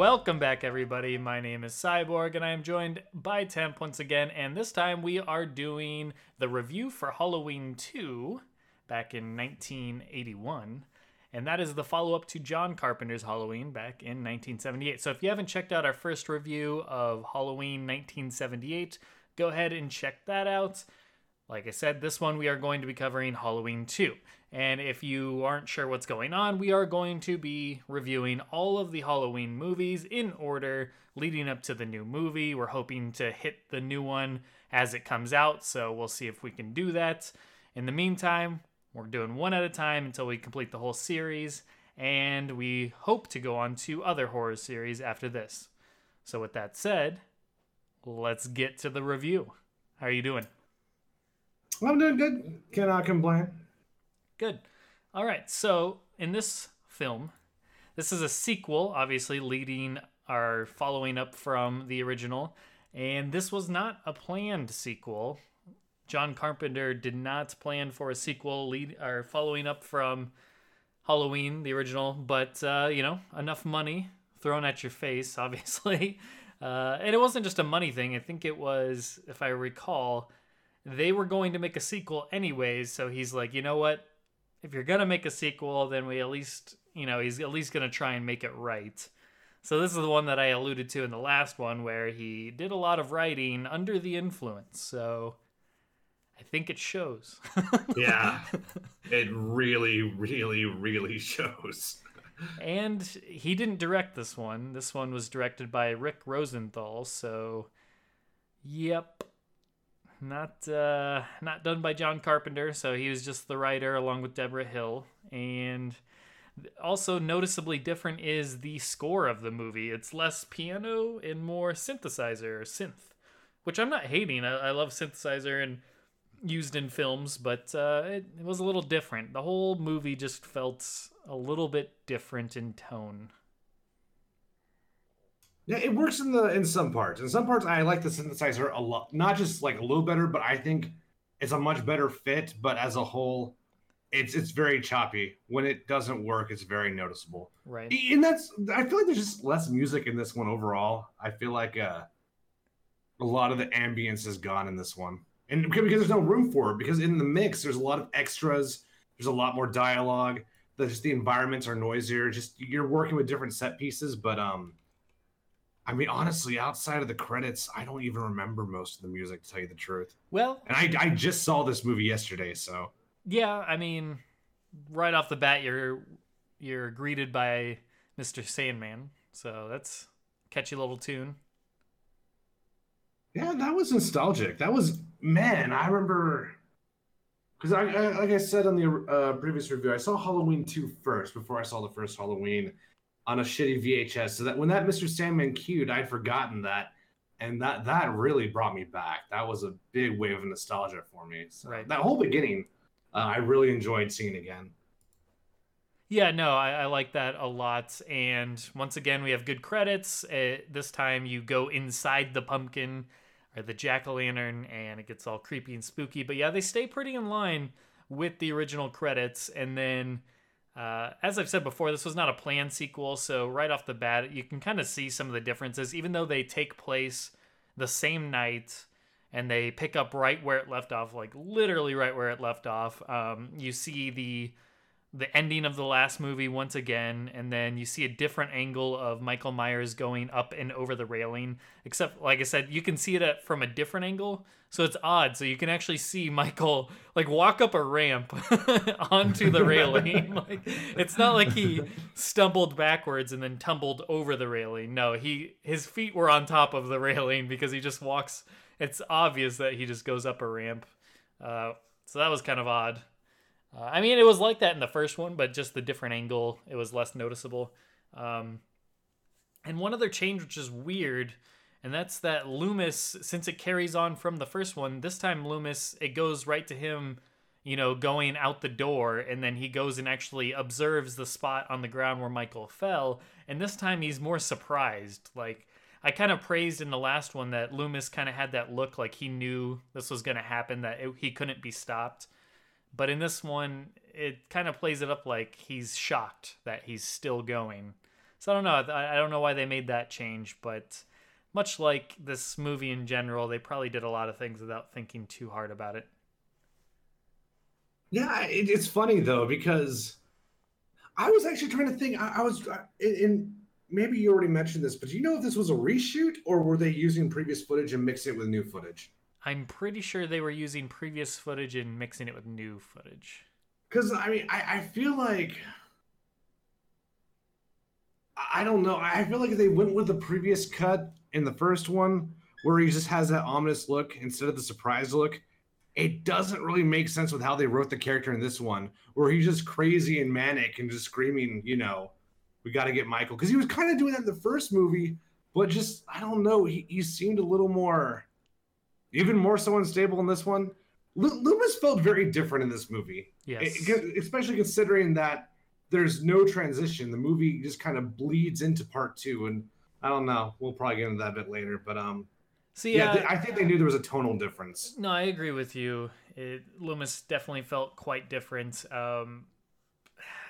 Welcome back, everybody. My name is Cyborg, and I am joined by Temp once again. And this time we are doing the review for Halloween 2 back in 1981. And that is the follow up to John Carpenter's Halloween back in 1978. So if you haven't checked out our first review of Halloween 1978, go ahead and check that out. Like I said, this one we are going to be covering Halloween 2. And if you aren't sure what's going on, we are going to be reviewing all of the Halloween movies in order leading up to the new movie. We're hoping to hit the new one as it comes out, so we'll see if we can do that. In the meantime, we're doing one at a time until we complete the whole series, and we hope to go on to other horror series after this. So, with that said, let's get to the review. How are you doing? I'm doing good. Cannot complain. Good. All right. So, in this film, this is a sequel, obviously leading our following up from the original, and this was not a planned sequel. John Carpenter did not plan for a sequel lead or following up from Halloween, the original, but uh, you know, enough money thrown at your face, obviously. Uh, and it wasn't just a money thing. I think it was, if I recall, they were going to make a sequel anyways. So he's like, you know what? If you're gonna make a sequel, then we at least, you know, he's at least gonna try and make it right. So this is the one that I alluded to in the last one, where he did a lot of writing under the influence. So I think it shows. yeah, it really, really, really shows. and he didn't direct this one. This one was directed by Rick Rosenthal. So, yep, not uh, not done by John Carpenter. So he was just the writer along with Debra Hill. And also noticeably different is the score of the movie. It's less piano and more synthesizer or synth, which I'm not hating. I, I love synthesizer and used in films, but uh, it, it was a little different. The whole movie just felt a little bit different in tone. Yeah, it works in the in some parts. In some parts, I like the synthesizer a lot. Not just like a little better, but I think it's a much better fit. But as a whole, it's it's very choppy. When it doesn't work, it's very noticeable. Right. And that's I feel like there's just less music in this one overall. I feel like uh, a lot of the ambience is gone in this one and because there's no room for it because in the mix there's a lot of extras there's a lot more dialogue the, just the environments are noisier just you're working with different set pieces but um i mean honestly outside of the credits i don't even remember most of the music to tell you the truth well and i, I just saw this movie yesterday so yeah i mean right off the bat you're you're greeted by mr sandman so that's catchy little tune yeah, that was nostalgic. That was man. I remember because I, I, like I said on the uh, previous review, I saw Halloween 2 first before I saw the first Halloween on a shitty VHS. So that when that Mr. Sandman cued, I'd forgotten that, and that that really brought me back. That was a big wave of nostalgia for me. So right. That whole beginning, uh, I really enjoyed seeing again. Yeah, no, I, I, like that a lot. And once again, we have good credits. Uh, this time, you go inside the pumpkin or the jack o' lantern, and it gets all creepy and spooky. But yeah, they stay pretty in line with the original credits. And then, uh, as I've said before, this was not a planned sequel. So right off the bat, you can kind of see some of the differences, even though they take place the same night and they pick up right where it left off, like literally right where it left off. Um, you see the the ending of the last movie once again, and then you see a different angle of Michael Myers going up and over the railing. Except, like I said, you can see it from a different angle, so it's odd. So you can actually see Michael like walk up a ramp onto the railing. like it's not like he stumbled backwards and then tumbled over the railing. No, he his feet were on top of the railing because he just walks. It's obvious that he just goes up a ramp. Uh, so that was kind of odd. Uh, I mean, it was like that in the first one, but just the different angle, it was less noticeable. Um, and one other change, which is weird, and that's that Loomis, since it carries on from the first one, this time Loomis, it goes right to him, you know, going out the door, and then he goes and actually observes the spot on the ground where Michael fell. And this time he's more surprised. Like, I kind of praised in the last one that Loomis kind of had that look like he knew this was going to happen, that it, he couldn't be stopped. But in this one, it kind of plays it up like he's shocked that he's still going. So I don't know. I, don't know why they made that change, but much like this movie in general, they probably did a lot of things without thinking too hard about it. Yeah, it, it's funny though because I was actually trying to think. I, I was in. Maybe you already mentioned this, but do you know if this was a reshoot or were they using previous footage and mixing it with new footage? I'm pretty sure they were using previous footage and mixing it with new footage. Because I mean, I, I feel like I don't know. I feel like they went with the previous cut in the first one, where he just has that ominous look instead of the surprise look, it doesn't really make sense with how they wrote the character in this one, where he's just crazy and manic and just screaming, you know, we got to get Michael. Because he was kind of doing that in the first movie, but just, I don't know, he, he seemed a little more, even more so unstable in this one. L- Loomis felt very different in this movie. Yes. It, especially considering that there's no transition. The movie just kind of bleeds into part two. And I don't know. We'll probably get into that a bit later. But, um, See, yeah, yeah, I think they knew there was a tonal difference. No, I agree with you. It, Loomis definitely felt quite different. Um,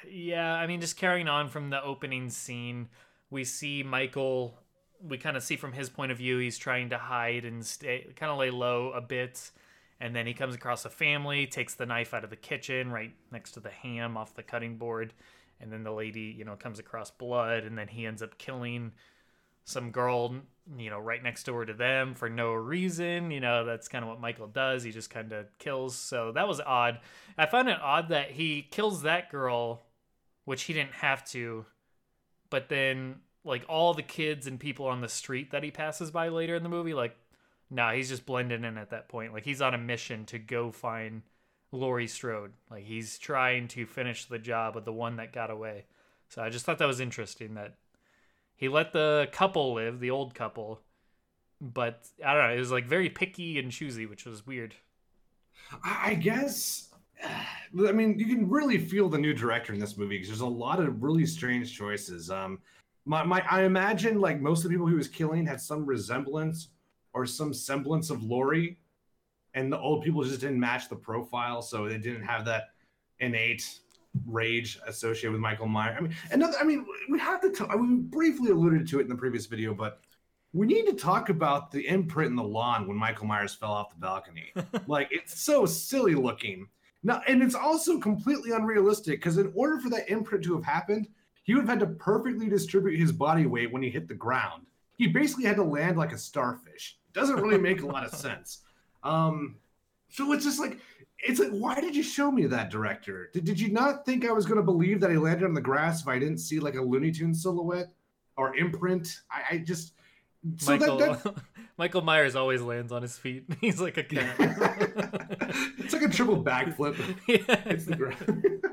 yeah, I mean, just carrying on from the opening scene, we see Michael. We kind of see from his point of view, he's trying to hide and stay, kind of lay low a bit, and then he comes across a family, takes the knife out of the kitchen right next to the ham off the cutting board, and then the lady, you know, comes across blood, and then he ends up killing some girl you know right next door to them for no reason. You know that's kind of what michael does. He just kind of kills. So that was odd. I find it odd that he kills that girl which he didn't have to but then like all the kids and people on the street that he passes by later in the movie like nah he's just blending in at that point like he's on a mission to go find laurie strode like he's trying to finish the job of the one that got away so i just thought that was interesting that he let the couple live, the old couple, but I don't know. It was like very picky and choosy, which was weird. I guess. I mean, you can really feel the new director in this movie because there's a lot of really strange choices. Um, my, my, I imagine like most of the people he was killing had some resemblance or some semblance of Laurie, and the old people just didn't match the profile, so they didn't have that innate rage associated with Michael Myers. I mean, another. I mean, we have to. Talk, we briefly alluded to it in the previous video, but we need to talk about the imprint in the lawn when Michael Myers fell off the balcony. like it's so silly looking. Now, and it's also completely unrealistic because in order for that imprint to have happened, he would have had to perfectly distribute his body weight when he hit the ground. He basically had to land like a starfish. It doesn't really make a lot of sense. Um, so it's just like it's like, why did you show me that director? Did, did you not think I was going to believe that he landed on the grass if I didn't see like a Looney Tune silhouette or imprint? I, I just so Michael that, Michael Myers always lands on his feet. He's like a cat. it's like a triple backflip. Yeah. It's the ground.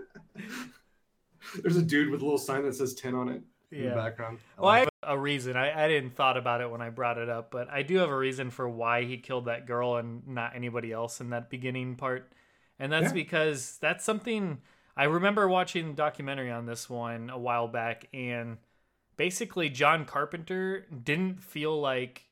There's a dude with a little sign that says 10 on it yeah. in the background. I well, I have a reason. I, I didn't thought about it when I brought it up, but I do have a reason for why he killed that girl and not anybody else in that beginning part and that's yeah. because that's something I remember watching a documentary on this one a while back, and basically John Carpenter didn't feel like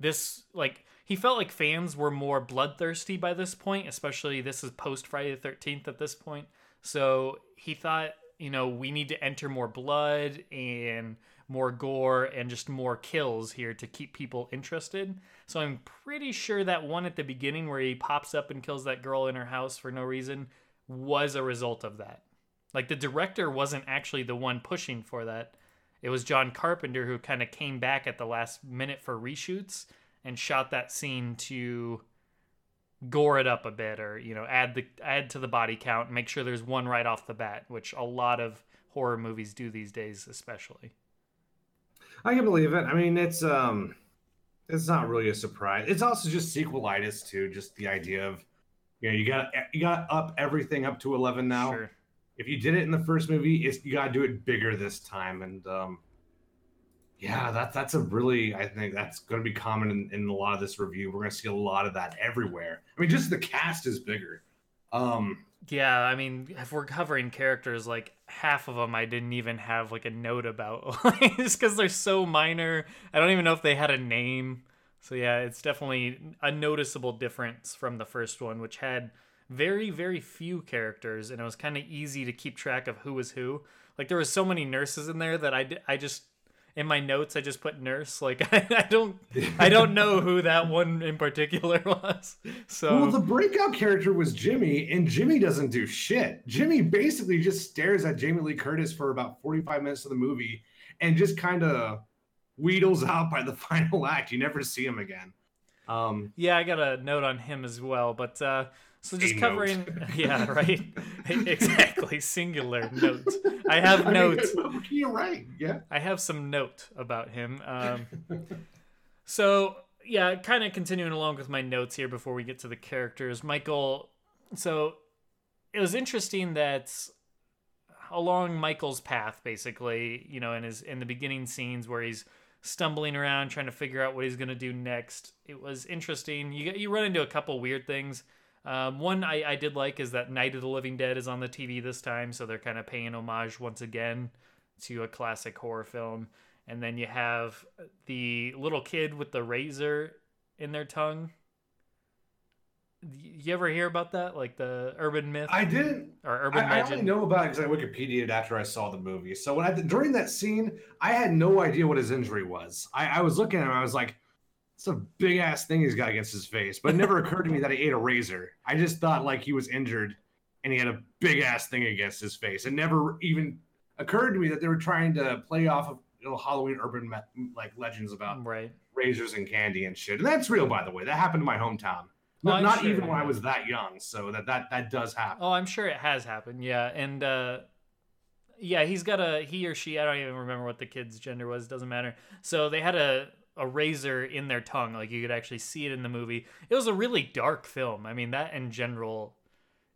this like he felt like fans were more bloodthirsty by this point, especially this is post Friday the Thirteenth at this point. So he thought, you know, we need to enter more blood and more gore and just more kills here to keep people interested. So I'm pretty sure that one at the beginning where he pops up and kills that girl in her house for no reason was a result of that. Like the director wasn't actually the one pushing for that. It was John Carpenter who kind of came back at the last minute for reshoots and shot that scene to gore it up a bit or you know add the add to the body count and make sure there's one right off the bat which a lot of horror movies do these days especially I can believe it. I mean, it's um, it's not really a surprise. It's also just sequelitis too. Just the idea of, you know, you got you got up everything up to eleven now. Sure. If you did it in the first movie, it's you got to do it bigger this time. And um, yeah, that's that's a really I think that's going to be common in, in a lot of this review. We're going to see a lot of that everywhere. I mean, just the cast is bigger. Um, yeah, I mean, if we're covering characters, like half of them I didn't even have like a note about, just because they're so minor. I don't even know if they had a name. So yeah, it's definitely a noticeable difference from the first one, which had very very few characters and it was kind of easy to keep track of who was who like there was so many nurses in there that i, I just in my notes i just put nurse like I, I don't i don't know who that one in particular was so Well, the breakout character was Jimmy, and Jimmy doesn't do shit. Jimmy basically just stares at Jamie Lee Curtis for about 45 minutes of the movie and just kind of wheedles out by the final act. You never see him again. Um, yeah i got a note on him as well but uh so just covering yeah right exactly singular note i have I mean, notes you're right. Yeah. I have some note about him. Um, so yeah, kind of continuing along with my notes here before we get to the characters. Michael, so it was interesting that along Michael's path, basically, you know, in his in the beginning scenes where he's stumbling around trying to figure out what he's gonna do next, it was interesting. You get you run into a couple weird things. Um, one I, I did like is that Night of the Living Dead is on the TV this time, so they're kind of paying homage once again to a classic horror film. And then you have the little kid with the razor in their tongue. You ever hear about that? Like the urban myth I didn't. or I, urban I only know about it because I Wikipedia'd after I saw the movie. So when I during that scene, I had no idea what his injury was. I, I was looking at him, I was like, "It's a big ass thing he's got against his face." But it never occurred to me that he ate a razor. I just thought like he was injured and he had a big ass thing against his face. It never even occurred to me that they were trying to play off of you know, Halloween urban me- like legends about Right. razors and candy and shit. And that's real, by the way. That happened in my hometown. Not, not sure, even when I was that young. So that that that does happen. Oh, I'm sure it has happened. Yeah, and uh, yeah, he's got a he or she. I don't even remember what the kid's gender was. Doesn't matter. So they had a a razor in their tongue, like you could actually see it in the movie. It was a really dark film. I mean, that in general,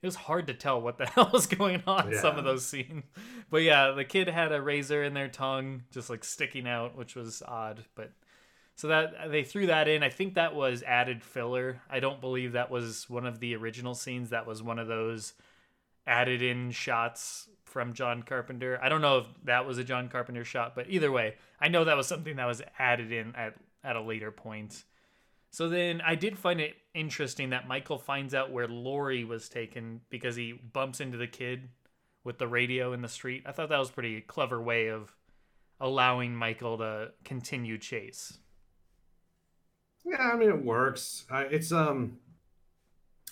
it was hard to tell what the hell was going on in some of those scenes. But yeah, the kid had a razor in their tongue, just like sticking out, which was odd. But so that they threw that in. I think that was added filler. I don't believe that was one of the original scenes. That was one of those added in shots from John Carpenter. I don't know if that was a John Carpenter shot, but either way, I know that was something that was added in at at a later point. So then I did find it interesting that Michael finds out where Laurie was taken because he bumps into the kid with the radio in the street. I thought that was pretty clever way of allowing Michael to continue chase. Yeah, I mean it works. Uh, it's um,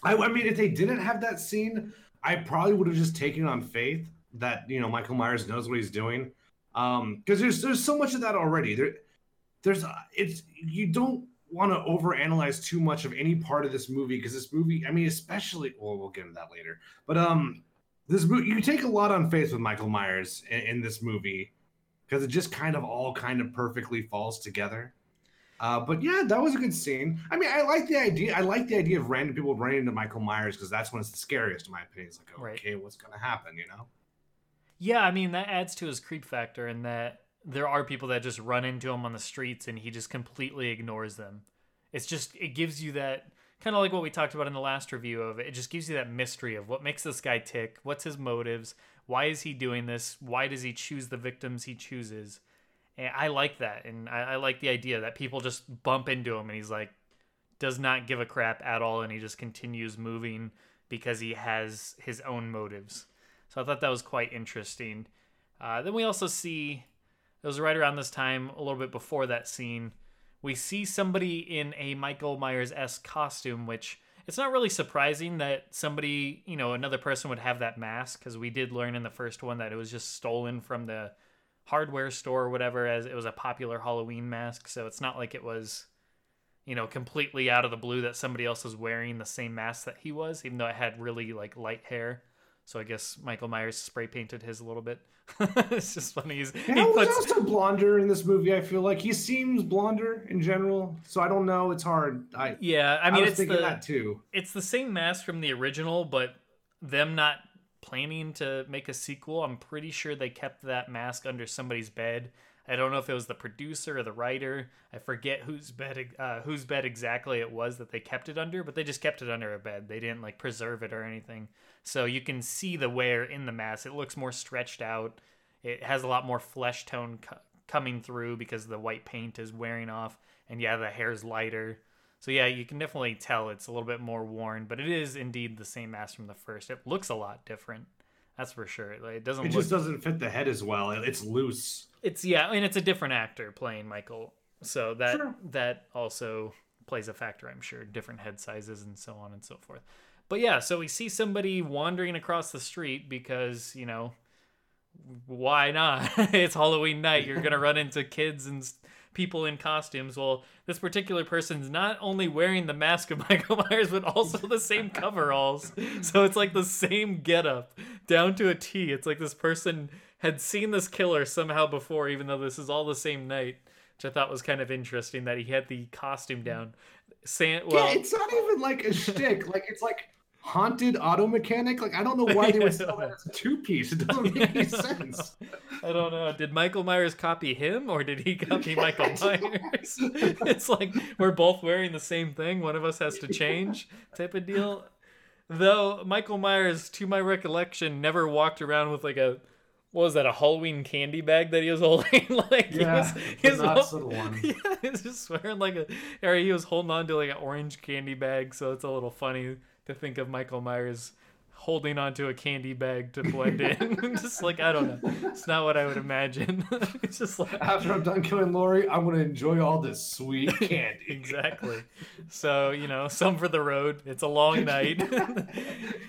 I, I mean if they didn't have that scene, I probably would have just taken on faith that you know Michael Myers knows what he's doing. Um, because there's there's so much of that already. There, there's it's you don't want to overanalyze too much of any part of this movie because this movie, I mean, especially well, we'll get into that later. But um, this movie you take a lot on faith with Michael Myers in, in this movie because it just kind of all kind of perfectly falls together. Uh, but yeah, that was a good scene. I mean, I like the idea. I like the idea of random people running into Michael Myers because that's when it's the scariest, in my opinion. It's like, Right. okay, what's gonna happen? You know? Yeah, I mean that adds to his creep factor in that there are people that just run into him on the streets and he just completely ignores them. It's just it gives you that kind of like what we talked about in the last review of it. It just gives you that mystery of what makes this guy tick, what's his motives, why is he doing this, why does he choose the victims he chooses. And I like that, and I, I like the idea that people just bump into him and he's like does not give a crap at all, and he just continues moving because he has his own motives. So I thought that was quite interesting. Uh, then we also see, it was right around this time, a little bit before that scene, we see somebody in a Michael Myers esque costume, which it's not really surprising that somebody, you know, another person would have that mask, because we did learn in the first one that it was just stolen from the hardware store or whatever, as it was a popular Halloween mask. So it's not like it was, you know, completely out of the blue that somebody else was wearing the same mask that he was, even though it had really like light hair. So I guess Michael Myers spray painted his a little bit. it's just funny. He's, Yeah, he puts, also blonder in this movie. I feel like he seems blonder in general, so I don't know. It's hard. I yeah, I I, mean, was it's the that too. it's the same mask from the original, but them not planning to make a sequel. I'm pretty sure they kept that mask under somebody's bed. I don't know if it was the producer or the writer. I forget whose bed uh, whose bed exactly it was that they kept it under, but they just kept it under a bed. They didn't like preserve it or anything. So you can see the wear in the mask. It looks more stretched out. It has a lot more flesh tone co- coming through because the white paint is wearing off, and yeah, the hair's lighter. So yeah, you can definitely tell it's a little bit more worn, but it is indeed the same mask from the first. It looks a lot different. That's for sure. Like, it doesn't It look just doesn't fit the head as well. It's loose. It's yeah, and it's a different actor playing Michael. So that Sure. that also plays a factor, I'm sure. Different head sizes and so on and so forth. But yeah, so we see somebody wandering across the street because, you know, why not? it's Halloween night. You're going to run into kids and people in costumes. Well, this particular person's not only wearing the mask of Michael Myers, but also the same coveralls. So it's like the same getup down to a T. It's like this person had seen this killer somehow before, even though this is all the same night, which I thought was kind of interesting that he had the costume down. San- well, yeah, it's not even like a shtick. Like it's like haunted auto mechanic. Like I don't know why they would sell that as a two piece. It doesn't make any sense. I don't know. Did Michael Myers copy him or did he copy Michael Myers? it's like we're both wearing the same thing. One of us has to change type of deal. Though Michael Myers, to my recollection, never walked around with like a what was that, a Halloween candy bag that he was holding? like he Yeah, was, he was not hol- one. Yeah, he was just wearing like a or he was holding on to like an orange candy bag, so it's a little funny to think of Michael Myers holding onto a candy bag to blend in. just like I don't know. It's not what I would imagine. it's just like After I'm done killing Laurie, I'm gonna enjoy all this sweet candy. exactly. So, you know, some for the road. It's a long night.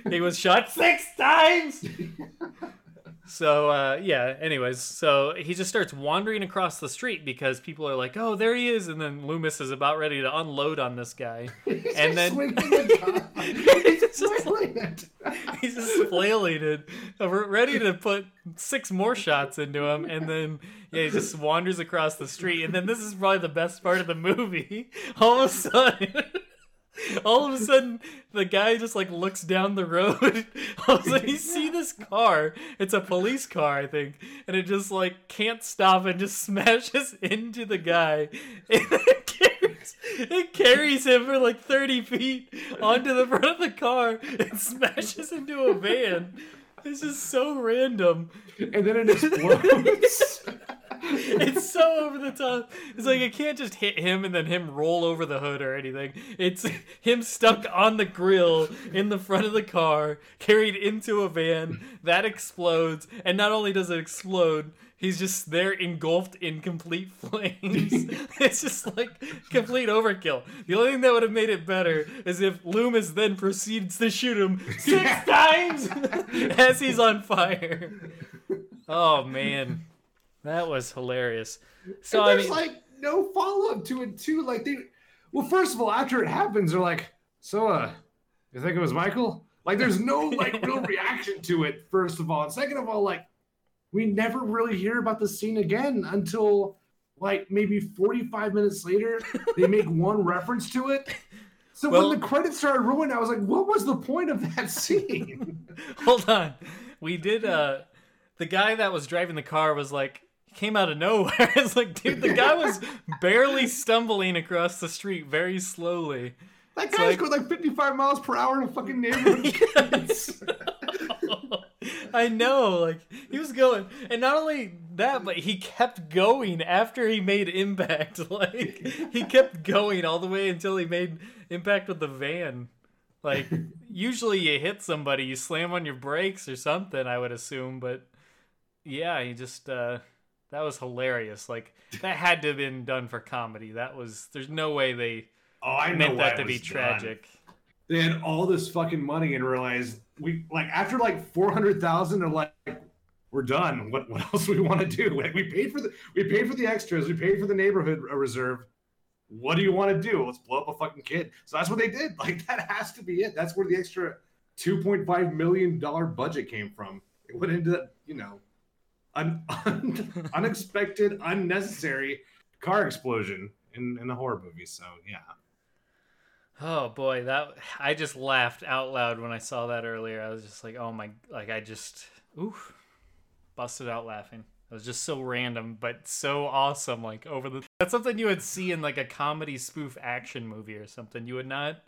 he was shot six times. So, uh, yeah, anyways, so he just starts wandering across the street because people are like, oh, there he is. And then Loomis is about ready to unload on this guy. He's And then- the. He's just- flailing it. He's just flailing it, uh, ready to put six more shots into him, and then yeah, he just wanders across the street. And then this is probably the best part of the movie. All of a sudden, all of a sudden, the guy just like looks down the road. All of a sudden, you see this car. It's a police car, I think, and it just like can't stop and just smashes into the guy. And it carries, it carries him for like 30 feet onto the front of the car and smashes into a van. It's just so random. And then it explodes. It's so over the top. It's like it can't just hit him and then him roll over the hood or anything. It's him stuck on the grill in the front of the car, carried into a van that explodes, and not only does it explode, he's just there engulfed in complete flames. it's just like complete overkill. The only thing that would have made it better is if Loomis then proceeds to shoot him six times as he's on fire. Oh man. That was hilarious. So and I there's mean, like no follow up to it too. Like they, well, first of all, after it happens, they're like, "So, uh, you think it was Michael?" Like, there's no like real reaction to it. First of all, and second of all, like we never really hear about the scene again until like maybe 45 minutes later. They make one reference to it. So Well- when the credits started rolling, I was like, "What was the point of that scene?" hold on. We did. Uh, the guy that was driving the car was like came out of nowhere. it's like, dude, the guy was barely stumbling across the street very slowly. That guy's like- going like 55 miles per hour in a fucking neighborhood. Yes. I know, like he was going, and not only that, but he kept going after he made impact. Like he kept going all the way until he made impact with the van. Like usually you hit somebody, you slam on your brakes or something. I would assume, but yeah, he just uh, that was hilarious. Like that had to have been done for comedy. That was there's no way they Oh, I meant that to be was done. tragic. They had all this fucking money and realized we like after like four hundred thousand, they're like, we're done. What what else do we want to do? Like we paid for the we paid for the extras, we paid for the neighborhood reserve. What do you want to do? Let's blow up a fucking kid. So that's what they did. Like that has to be it. That's where the extra two point five million dollar budget came from. It went into that, you know, an un, unexpected, unnecessary car explosion in in a horror movie. So yeah. Oh boy, that I just laughed out loud when I saw that earlier. I was just like, "Oh my!" Like I just, oof, busted out laughing. It was just so random, but so awesome. Like over the, that's something you would see in like a comedy spoof action movie or something. You would not.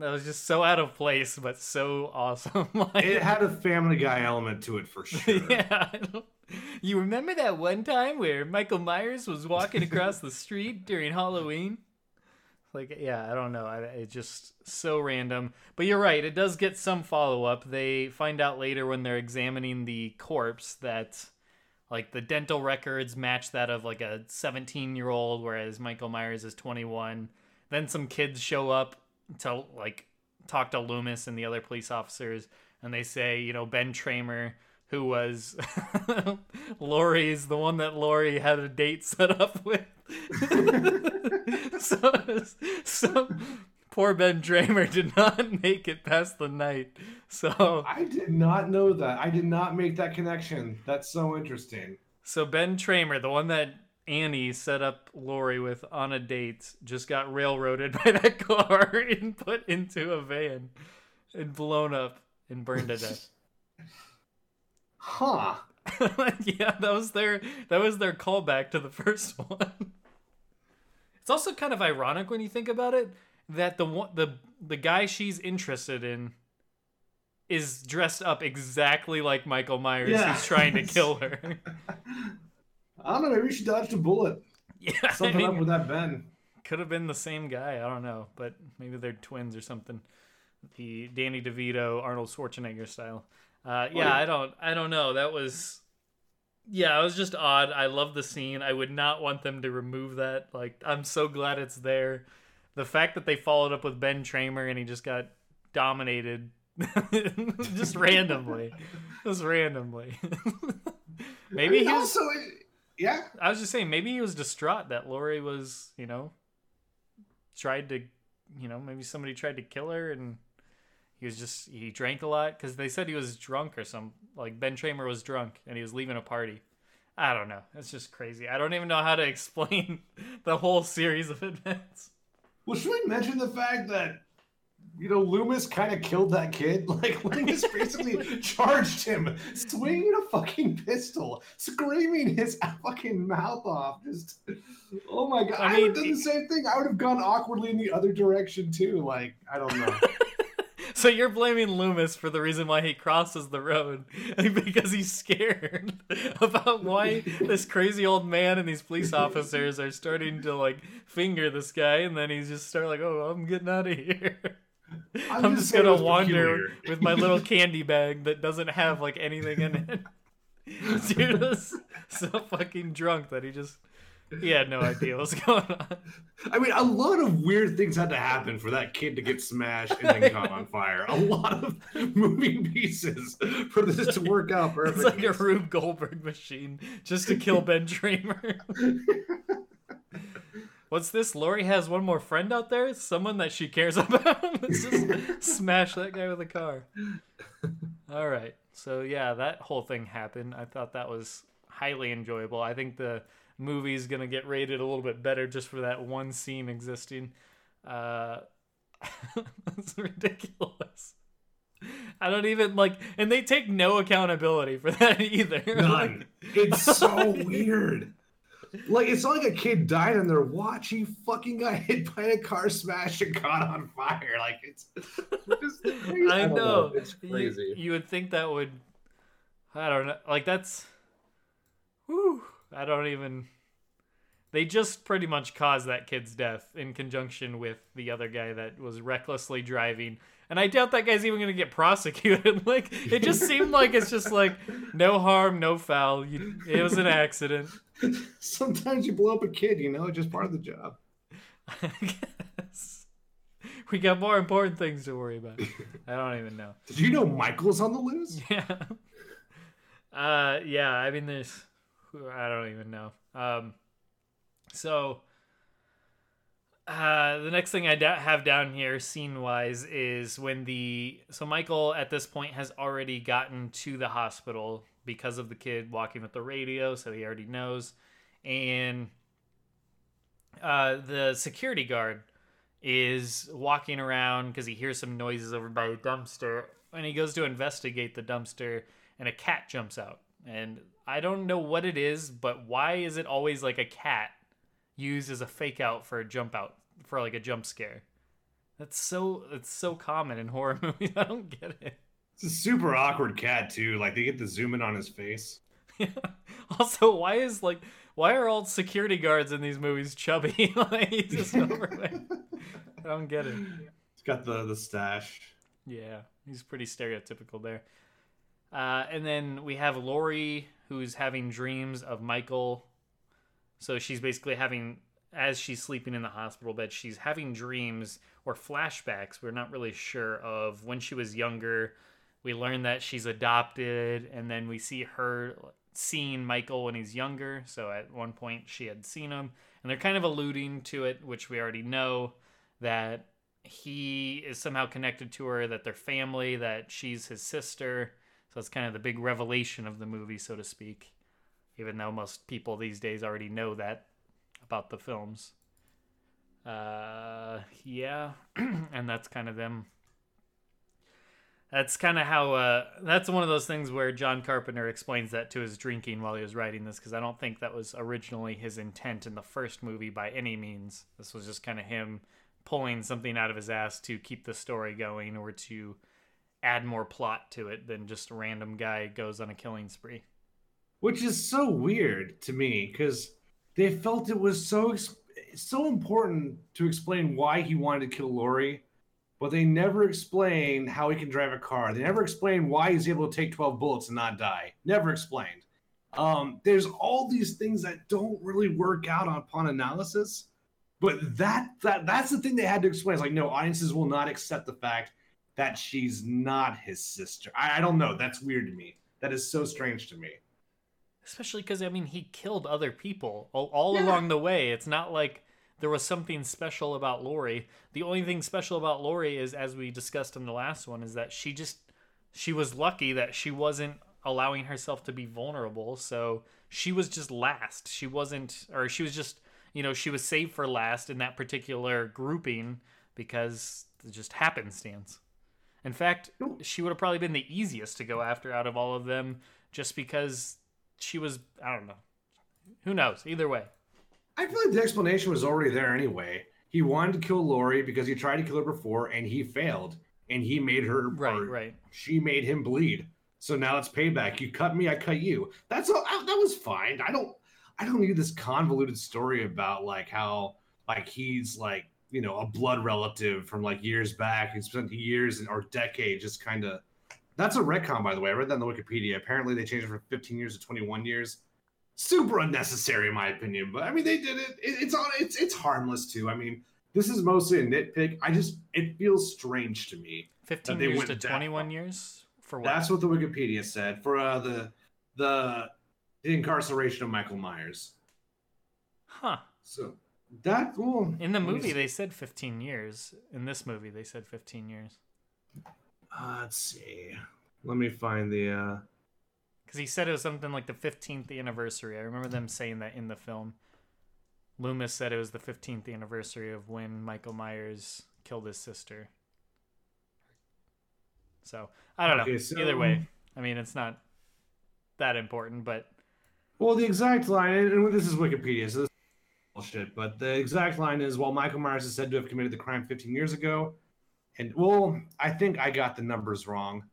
That was just so out of place, but so awesome. like, It had a Family Guy element to it for sure. yeah. You remember that one time where Michael Myers was walking across the street during Halloween? Like, yeah, I don't know. I, it's just so random. But you're right. It does get some follow up. They find out later when they're examining the corpse that, like, the dental records match that of like a 17 year old, whereas Michael Myers is 21. Then some kids show up to like talk to Loomis and the other police officers, and they say, you know, Ben Tramer who was Laurie's the one that Laurie had a date set up with. so, so poor Ben Tramer did not make it past the night. So I did not know that. I did not make that connection. That's so interesting. So Ben Tramer, the one that Annie set up Laurie with on a date, just got railroaded by that car and put into a van and blown up and burned to death. Huh. yeah, that was their that was their callback to the first one. It's also kind of ironic when you think about it that the one the the guy she's interested in is dressed up exactly like Michael Myers Yeah. who's trying to kill her. I don't know. Maybe she dodged a bullet. yeah, I Something up with that Ben. could have been the same guy. I don't know, but maybe they're twins or something. The Danny DeVito, Arnold Schwarzenegger style. Uh, yeah, yeah. I don't, I don't know. That was, yeah, it was just odd. I love the scene. I would not want them to remove that. Like, I'm so glad it's there. The fact that they followed up with Ben Tramer and he just got dominated, just randomly, just randomly. maybe I mean, he was. also, it- yeah. I was just saying, maybe he was distraught that Laurie was, you know, tried to, you know, maybe somebody tried to kill her and he was just, he drank a lot because they said he was drunk or some, like Ben Tramer was drunk and he was leaving a party. I don't know. It's just crazy. I don't even know how to explain the whole series of events. Well, should we mention the fact that you know Loomis kind of killed that kid? Like Loomis basically charged him, swinging a fucking pistol, screaming his fucking mouth off. Just oh my god! I I, mean, would have done the same thing. I would have gone awkwardly in the other direction too. Like I don't know. So you're blaming Loomis for the reason why he crosses the road because he's scared about why this crazy old man and these police officers are starting to like finger this guy, and then he's just start like, "Oh, I'm getting out of here. I'm I'm, just just gonna wander peculiar." with my little candy bag that doesn't have like anything in it." Dude was so fucking drunk that he just he had no idea what's going on. I mean, a lot of weird things had to happen for that kid to get smashed and then caught on fire. A lot of moving pieces for this to work out perfectly. It's like a Rube Goldberg machine just to kill Ben Tramer. What's this? Laurie has one more friend out there? Someone that she cares about? Let's just smash that guy with a car. All right. So, yeah, that whole thing happened. I thought that was highly enjoyable. I think the movie's going to get rated a little bit better just for that one scene existing. Uh, it's ridiculous. I don't even like, and they take no accountability for that either. None. It's so weird. Like it's not like a kid died on their watch. He fucking got hit by a car smash and caught on fire. Like it's just crazy. I don't know. It's You- crazy. You, would think that would. I don't know. Like that's. Whew, I don't even. They just pretty much caused that kid's death in conjunction with the other guy that was recklessly driving. And I doubt that guy's even going to get prosecuted. like, it just seemed like it's just like, no harm, no foul. You, it was an accident. Sometimes you blow up a kid, you know, just part of the job. I guess. We got more important things to worry about. I don't even know. Did you know Michael's on the loose? Yeah. Uh, yeah. I mean, there's, I don't even know. Um, so, uh, the next thing I da- have down here, scene wise, is when the so Michael at this point has already gotten to the hospital because of the kid walking with the radio, so he already knows, and uh, the security guard is walking around because he hears some noises over by a dumpster, and he goes to investigate the dumpster, and a cat jumps out, and I don't know what it is, but why is it always like a cat used as a fake out for a jump out for like a jump scare? That's so it's so common in horror movies. I don't get it. It's a super awkward cat too. Like they get the zoom in on his face. also, why is like why are all security guards in these movies chubby? like he's just overweight. I don't get it. He's got the the stash. Yeah, he's pretty stereotypical there. Uh, and then we have Laurie, who's having dreams of Michael. So she's basically having, as she's sleeping in the hospital bed, she's having dreams or flashbacks. We're not really sure of when she was younger. We learn that she's adopted, and then we see her seeing Michael when he's younger. So at one point she had seen him, and they're kind of alluding to it, which we already know that he is somehow connected to her, that they're family, that she's his sister. So it's kind of the big revelation of the movie, so to speak. Even though most people these days already know that about the films. Uh, yeah, and that's kind of them. That's kind of how. Uh, that's one of those things where John Carpenter explains that to his drinking while he was writing this, because I don't think that was originally his intent in the first movie by any means. This was just kind of him pulling something out of his ass to keep the story going or to add more plot to it than just a random guy goes on a killing spree. Which is so weird to me because they felt it was so so important to explain why he wanted to kill Laurie, but they never explain how he can drive a car. They never explain why he's able to take 12 bullets and not die. Never explained. Um, there's all these things that don't really work out upon analysis. But that that that's the thing they had to explain. It's like, no, audiences will not accept the fact that she's not his sister. I, I don't know. That's weird to me. That is so strange to me. Especially because I mean, he killed other people all, all yeah. along the way. It's not like there was something special about Laurie. The only thing special about Laurie is, as we discussed in the last one, is that she just she was lucky that she wasn't allowing herself to be vulnerable. So she was just last. She wasn't, or she was just, you know, she was saved for last in that particular grouping because it just happenstance. In fact, she would have probably been the easiest to go after out of all of them just because she was, I don't know. Who knows? Either way. I feel like the explanation was already there anyway. He wanted to kill Laurie because he tried to kill her before and he failed. And he made her right, right. She made him bleed. So now it's payback. You cut me, I cut you. That's all, that was fine. I don't I don't need this convoluted story about like how like he's like you know a blood relative from like years back. He spent years or decades just kind of. That's a retcon, by the way. I read that in the Wikipedia. Apparently, they changed it from 15 years to 21 years. Super unnecessary, in my opinion. But I mean, they did it. it it's on. It's it's harmless too. I mean, this is mostly a nitpick. I just it feels strange to me. 15 years to 21 years for what? That's what the Wikipedia said for uh, the the the incarceration of Michael Myers. Huh. So that well, in the movie they said 15 years. In this movie they said 15 years. Uh, let's see. Let me find the. uh Because he said it was something like the 15th anniversary. I remember them saying that in the film. Loomis said it was the 15th anniversary of when Michael Myers killed his sister. So I don't know. so... Either way, I mean it's not that important, but well, the exact line, and this is Wikipedia, so this bullshit. But the exact line is while Michael Myers is said to have committed the crime 15 years ago, and well, I think I got the numbers wrong.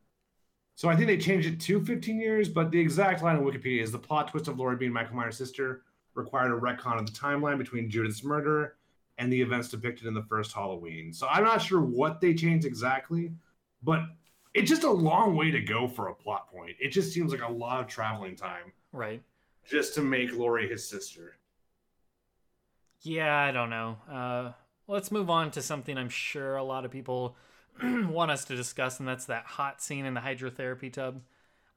So I think they changed it to 15 years, but the exact line on Wikipedia is the plot twist of Laurie being Michael Myers' sister required a retcon of the timeline between Judith's murder and the events depicted in the first Halloween. So I'm not sure what they changed exactly, but it's just a long way to go for a plot point. It just seems like a lot of traveling time. Right. Just to make Laurie his sister. Yeah, I don't know. Uh, let's move on to something I'm sure a lot of people want us to discuss, and that's that hot scene in the hydrotherapy tub.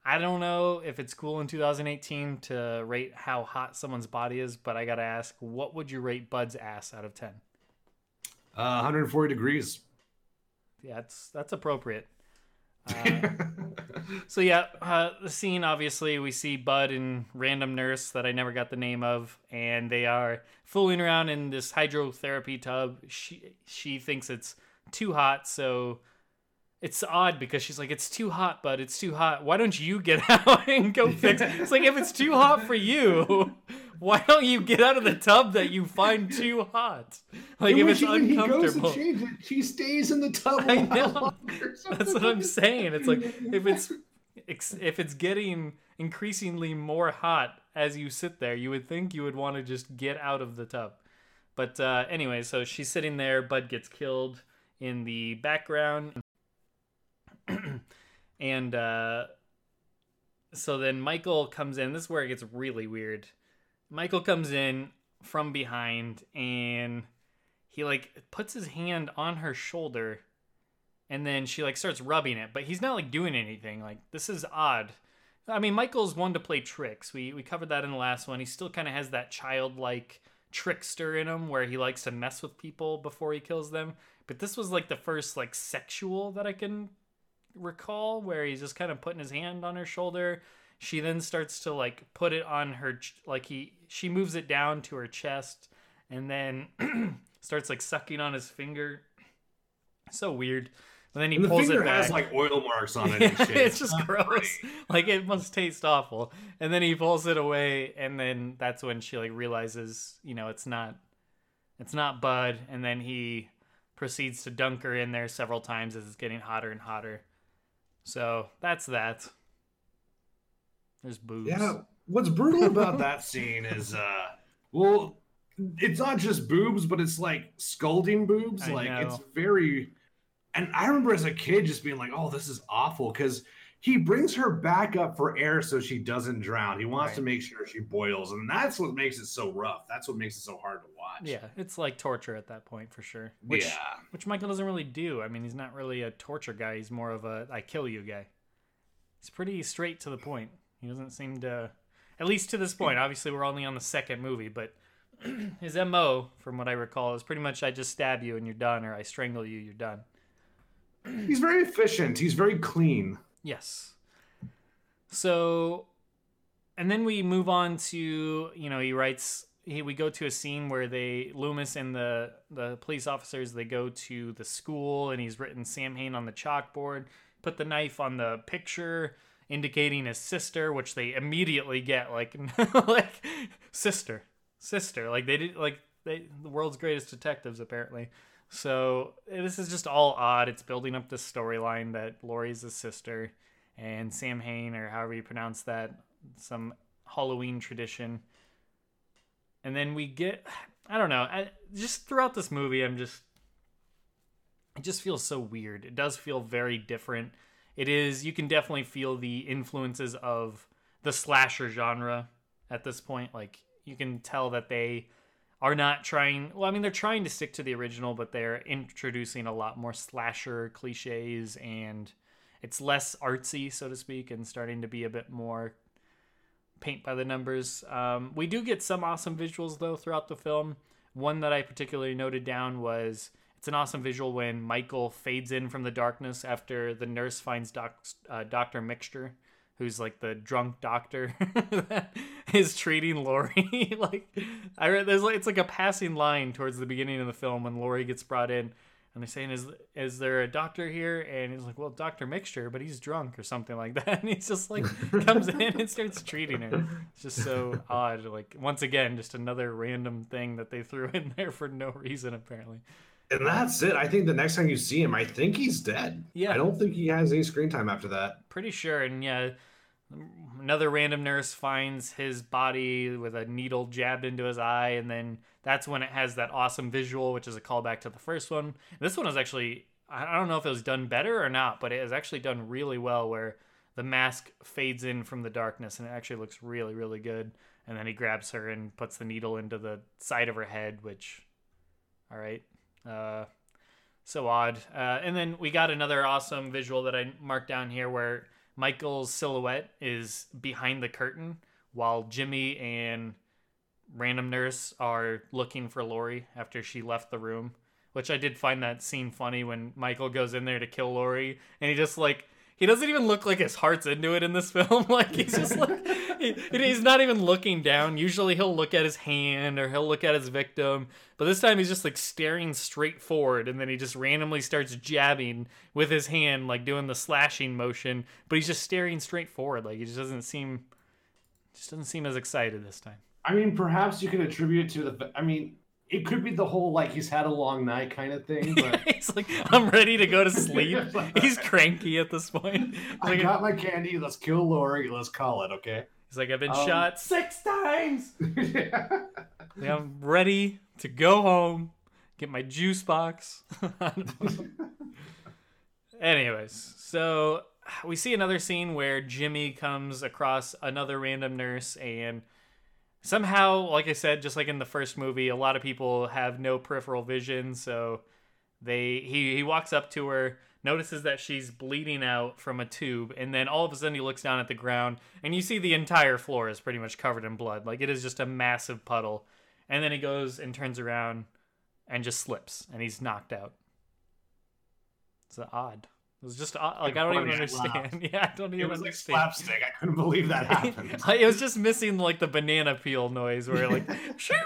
I don't know if it's cool in 2018 to rate how hot someone's body is, but I gotta ask, what would you rate Bud's ass out of 10? Uh, 140 degrees. Yeah, that's that's appropriate. Uh, so yeah, uh, the scene obviously we see Bud and random nurse that I never got the name of, and they are fooling around in this hydrotherapy tub. She she thinks it's too hot, so it's odd because she's like, "It's too hot, Bud. It's too hot. Why don't you get out and go fix?" It? It's like if it's too hot for you, why don't you get out of the tub that you find too hot? Like if it's she, uncomfortable. He goes to change it, she stays in the tub I know. That's what I'm saying. It's like if it's if it's getting increasingly more hot as you sit there, you would think you would want to just get out of the tub. But uh, anyway, so she's sitting there. Bud gets killed in the background, and uh, so then Michael comes in. This is where it gets really weird. Michael comes in from behind and he like puts his hand on her shoulder and then she like starts rubbing it, but he's not like doing anything. Like this is odd. I mean, Michael's one to play tricks. We we covered that in the last one. He still kind of has that childlike trickster in him where he likes to mess with people before he kills them. But this was like the first like sexual that I can recall where he's just kind of putting his hand on her shoulder. She then starts to like put it on her like he she moves it down to her chest and then starts like sucking on his finger. So weird. And then he And the pulls it back. has like oil marks on it. Yeah, it's just gross. pretty. Like it must taste awful. And then he pulls it away, and then that's when she like realizes, you know, it's not, it's not Bud. And then he proceeds to dunk her in there several times as it's getting hotter and hotter. So that's that. There's boobs. Yeah. What's brutal about that scene is, uh, well, it's not just boobs, but it's like scalding boobs. I like know. it's very. And I remember as a kid just being like, "Oh, this is awful," because he brings her back up for air so she doesn't drown. He wants Right. to make sure she boils, and that's what makes it so rough. That's what makes it so hard to watch. Yeah, it's like torture at that point for sure. Which, yeah. which Michael doesn't really do. I mean, he's not really a torture guy. He's more of a I kill you guy. He's pretty straight to the point. He doesn't seem to, at least to this point. Obviously, we're only on the second movie, but his mo, from what I recall, is pretty much I just stab you and you're done, or I strangle you, you're done. He's very efficient. He's very clean. Yes. So, and then we move on to you know he writes he we go to a scene where they Loomis and the the police officers they go to the school and he's written Samhain on the chalkboard, put the knife on the picture indicating his sister, which they immediately get like like sister sister like they did like they the world's greatest detectives apparently. So this is just all odd. It's building up this storyline that Laurie's his sister and Samhain, or however you pronounce that, some Halloween tradition. And then we get, I don't know, I, just throughout this movie, I'm just, it just feels so weird. It does feel very different. It is, you can definitely feel the influences of the slasher genre at this point. Like, you can tell that they are not trying well i mean they're trying to stick to the original but they're introducing a lot more slasher cliches and it's less artsy so to speak and starting to be a bit more paint by the numbers um, we do get some awesome visuals though throughout the film one that i particularly noted down was it's an awesome visual when michael fades in from the darkness after the nurse finds doc, uh, dr mixter who's like the drunk doctor that is treating Laurie. like I read there's like it's like a passing line towards the beginning of the film when Laurie gets brought in and they're saying is is there a doctor here and he's like well Dr. Mixter but he's drunk or something like that and he's just like comes in and starts treating her. It's just so odd like once again just another random thing that they threw in there for no reason apparently. And that's it. I think the next time you see him, I think he's dead. Yeah. I don't think he has any screen time after that. pretty sure and yeah another random nurse finds his body with a needle jabbed into his eye and then that's when it has that awesome visual which is a callback to the first one this one is actually i don't know if it was done better or not but it is actually done really well where the mask fades in from the darkness and it actually looks really really good and then he grabs her and puts the needle into the side of her head which all right uh so odd. Uh, and then we got another awesome visual that I marked down here where Michael's silhouette is behind the curtain while Jimmy and random nurse are looking for Laurie after she left the room. Which I did find that scene funny when Michael goes in there to kill Laurie and he just like he doesn't even look like his heart's into it in this film. like he's just like he, he's not even looking down. Usually he'll look at his hand or he'll look at his victim, but this time he's just like staring straight forward and then he just randomly starts jabbing with his hand like doing the slashing motion, but he's just staring straight forward like he just doesn't seem just doesn't seem as excited this time. I mean, perhaps you could attribute it to the. I mean, it could be the whole like he's had a long night kind of thing. But he's like I'm ready to go to sleep. he's cranky at this point. I Like, got my candy. Let's kill Laurie. Let's call it. Okay. he's like I've been Um, shot 6 times. Like, I'm ready to go home, get my juice box. Anyways, so we see another scene where Jimmy comes across another random nurse and somehow like i said just like in the first movie a lot of people have no peripheral vision so they he, he walks up to her notices that she's bleeding out from a tube and then all of a sudden he looks down at the ground and you see the entire floor is pretty much covered in blood. Like it is just a massive puddle. And then he goes and turns around and just slips and he's knocked out. It's odd it was just odd. like I don't even understand. Yeah, I don't even it was understand. like slapstick. I couldn't believe that happened. it was just missing like the banana peel noise where like shoot.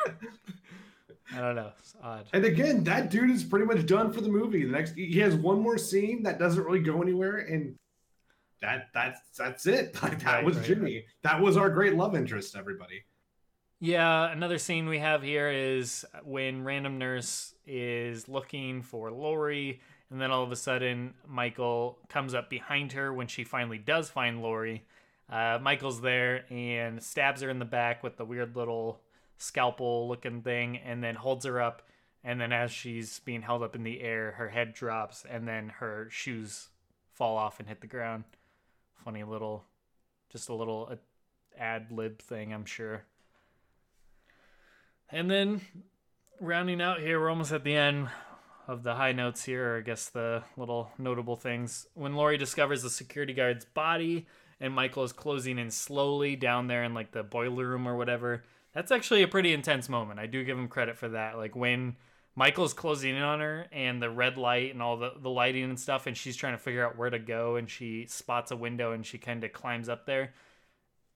I don't know. It's odd. And again, that dude is pretty much done for the movie. The next he has one more scene that doesn't really go anywhere, and that that's that's it. Like, that Right, was right, Jimmy. That was our great love interest. Everybody. Yeah, another scene we have here is when random nurse is looking for Laurie, and then all of a sudden Michael comes up behind her when she finally does find Laurie. Uh, Michael's there and stabs her in the back with the weird little scalpel looking thing, and then holds her up. And then as she's being held up in the air, her head drops, and then her shoes fall off and hit the ground. Funny little, just a little uh, ad lib thing, I'm sure. And then rounding out here, we're almost at the end of the high notes here, or I guess the little notable things. When Laurie discovers the security guard's body and Michael is closing in slowly down there in like the boiler room or whatever, that's actually a pretty intense moment. I do give him credit for that. Like when Michael's closing in on her and the red light and all the, the lighting and stuff, and she's trying to figure out where to go, and she spots a window and she kind of climbs up there.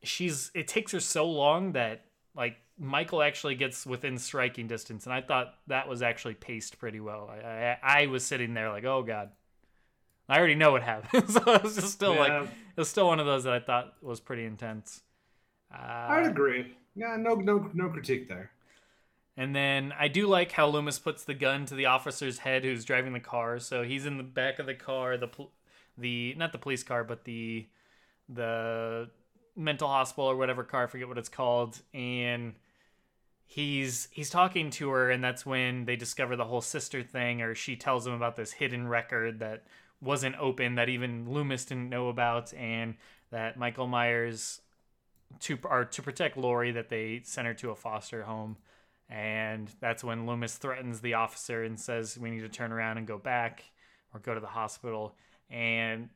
She's it takes her so long that like Michael actually gets within striking distance, and I thought that was actually paced pretty well. I I, I was sitting there like, oh god, I already know what happens. so it was just still like it was still one of those that I thought was pretty intense. I'd Uh, agree. Yeah, no, no, no critique there. and then I do like how Loomis puts the gun to the officer's head who's driving the car. So he's in the back of the car, the the not the police car, but the the mental hospital or whatever car, I forget what it's called, and he's he's talking to her and that's when they discover the whole sister thing or she tells him about this hidden record that wasn't open that even Loomis didn't know about and that Michael Myers to or to protect Laurie that they sent her to a foster home. And that's when Loomis threatens the officer and says we need to turn around and go back or go to the hospital. And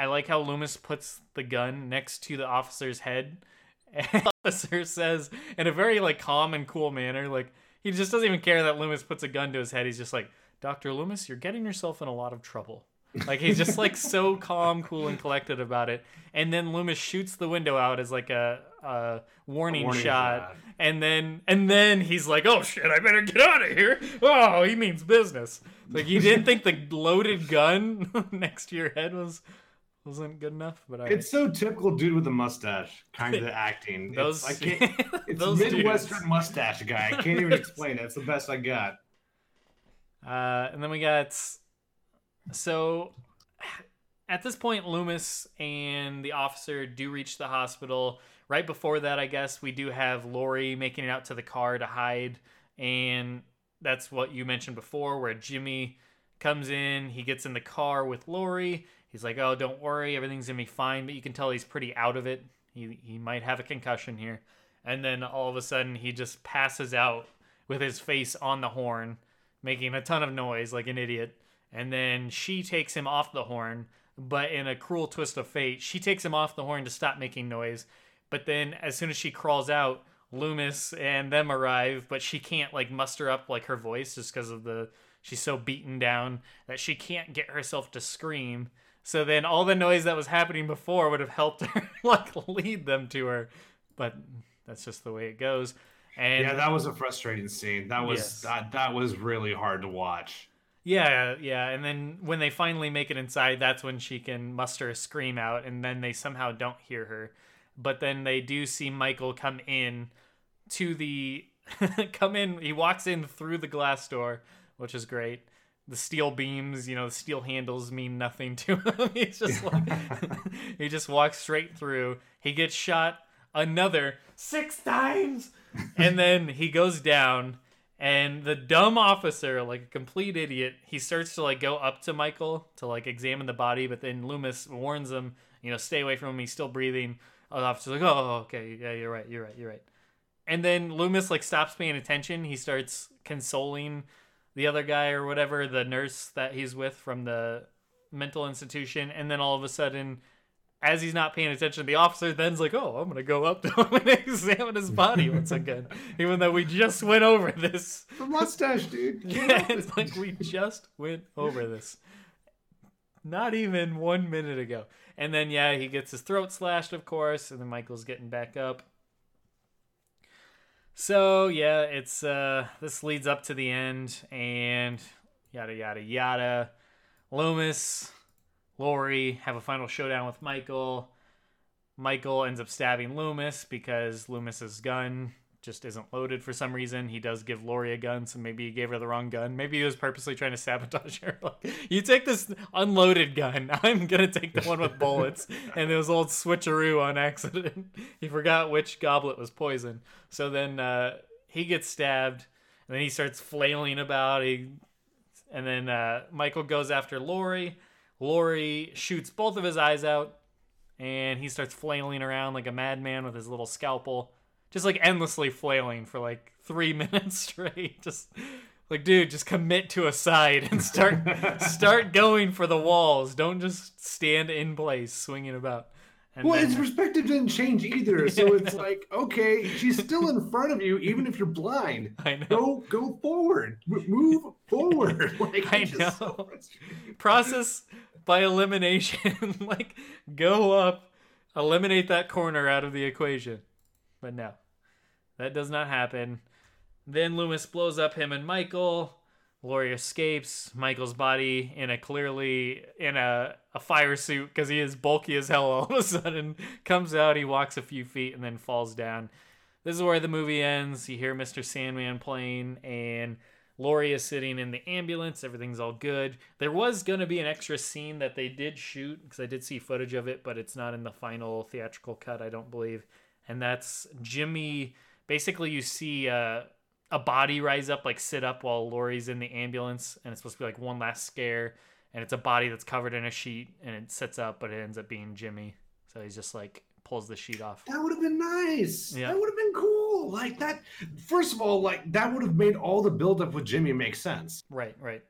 I like how Loomis puts the gun next to the officer's head. And the officer says in a very like calm and cool manner like he just doesn't even care that Loomis puts a gun to his head. He's just like Dr. Loomis you're getting yourself in a lot of trouble. Like he's just like so calm cool and collected about it. And then Loomis shoots the window out as like a, a warning, warning shot. shot. and then and then he's like oh shit I better get out of here. Oh he means business. Like you didn't think the loaded gun next to your head was wasn't good enough but I It's so typical dude with a mustache kind of acting. those it's, I can't, it's those Midwestern dudes. mustache guy. I can't even explain it. It's the best I got. Uh, and then we got so at this point, Loomis and the officer do reach the hospital. Right before that, I guess we do have Laurie making it out to the car to hide, and that's what you mentioned before, where Jimmy comes in, he gets in the car with Laurie. He's like, "Oh, don't worry, everything's gonna be fine," but you can tell he's pretty out of it. He he might have a concussion here, and then all of a sudden he just passes out with his face on the horn making a ton of noise like an idiot. And then she takes him off the horn, but in a cruel twist of fate, she takes him off the horn to stop making noise. But then as soon as she crawls out, Loomis and them arrive, but she can't like muster up like her voice just because of the she's so beaten down that she can't get herself to scream. So then all the noise that was happening before would have helped her like lead them to her. But that's just the way it goes. And yeah, that was a frustrating scene. That was Yes. that, that was really hard to watch. Yeah, yeah, and then when they finally make it inside, that's when she can muster a scream out, and then they somehow don't hear her. But then they do see Michael come in to the come in. He walks in through the glass door, which is great. The steel beams, you know, the steel handles mean nothing to him. He's just like he just walks straight through. He gets shot another six times, and then he goes down And the dumb officer, like a complete idiot, he starts to like go up to Michael to like examine the body, but then Loomis warns him, you know, stay away from him. He's still breathing. The officer's like, oh, okay, yeah, you're right, you're right, you're right. And then Loomis like stops paying attention. He starts consoling the other guy or whatever, the nurse that he's with from the mental institution, and then all of a sudden as he's not paying attention, to the officer then's like, "Oh, I'm gonna go up to him and examine his body once again," even though we just went over this. The mustache, dude. Yeah, it's like we just went over this. Not even one minute ago. And then yeah, he gets his throat slashed, of course, and then Michael's getting back up. So yeah, it's uh this leads up to the end and yada yada yada. Loomis Laurie have a final showdown with Michael. Michael ends up stabbing Loomis because Loomis's gun just isn't loaded for some reason. He does give Laurie a gun, so maybe he gave her the wrong gun. Maybe he was purposely trying to sabotage her. Like, you take this unloaded gun, I'm gonna take the one with bullets. and it was old switcheroo on accident. he forgot which goblet was poison. So then uh, he gets stabbed, and then he starts flailing about. He, and then uh, Michael goes after Laurie. Laurie shoots both of his eyes out, and he starts flailing around like a madman with his little scalpel, just like endlessly flailing for like three minutes straight. Just like, dude, just commit to a side and start start going for the walls. Don't just stand in place swinging about. And well, then, his perspective didn't change either, so it's like, okay, she's still in front of you, even if you're blind. I know. Go, go forward, move forward. Like, I know. So Process by elimination. like, go up, eliminate that corner out of the equation. But no, that does not happen. Then Loomis blows up him and Michael. Laurie escapes. Michael's body in a clearly in a, a fire suit because he is bulky as hell all of a sudden comes out. He walks a few feet and then falls down. This is where the movie ends. You hear Mr. Sandman playing, and Laurie is sitting in the ambulance. Everything's all good. There was going to be an extra scene that they did shoot because I did see footage of it, but it's not in the final theatrical cut, I don't believe. And that's Jimmy. Basically, you see uh, a body rise up, like sit up while Laurie's in the ambulance, and it's supposed to be like one last scare. And it's a body that's covered in a sheet, and it sits up, but it ends up being Jimmy. So he's just like pulls the sheet off. That would have been nice. Yeah. That would have been cool. Like that. First of all, like that would have made all the buildup with Jimmy make sense. Right. Right.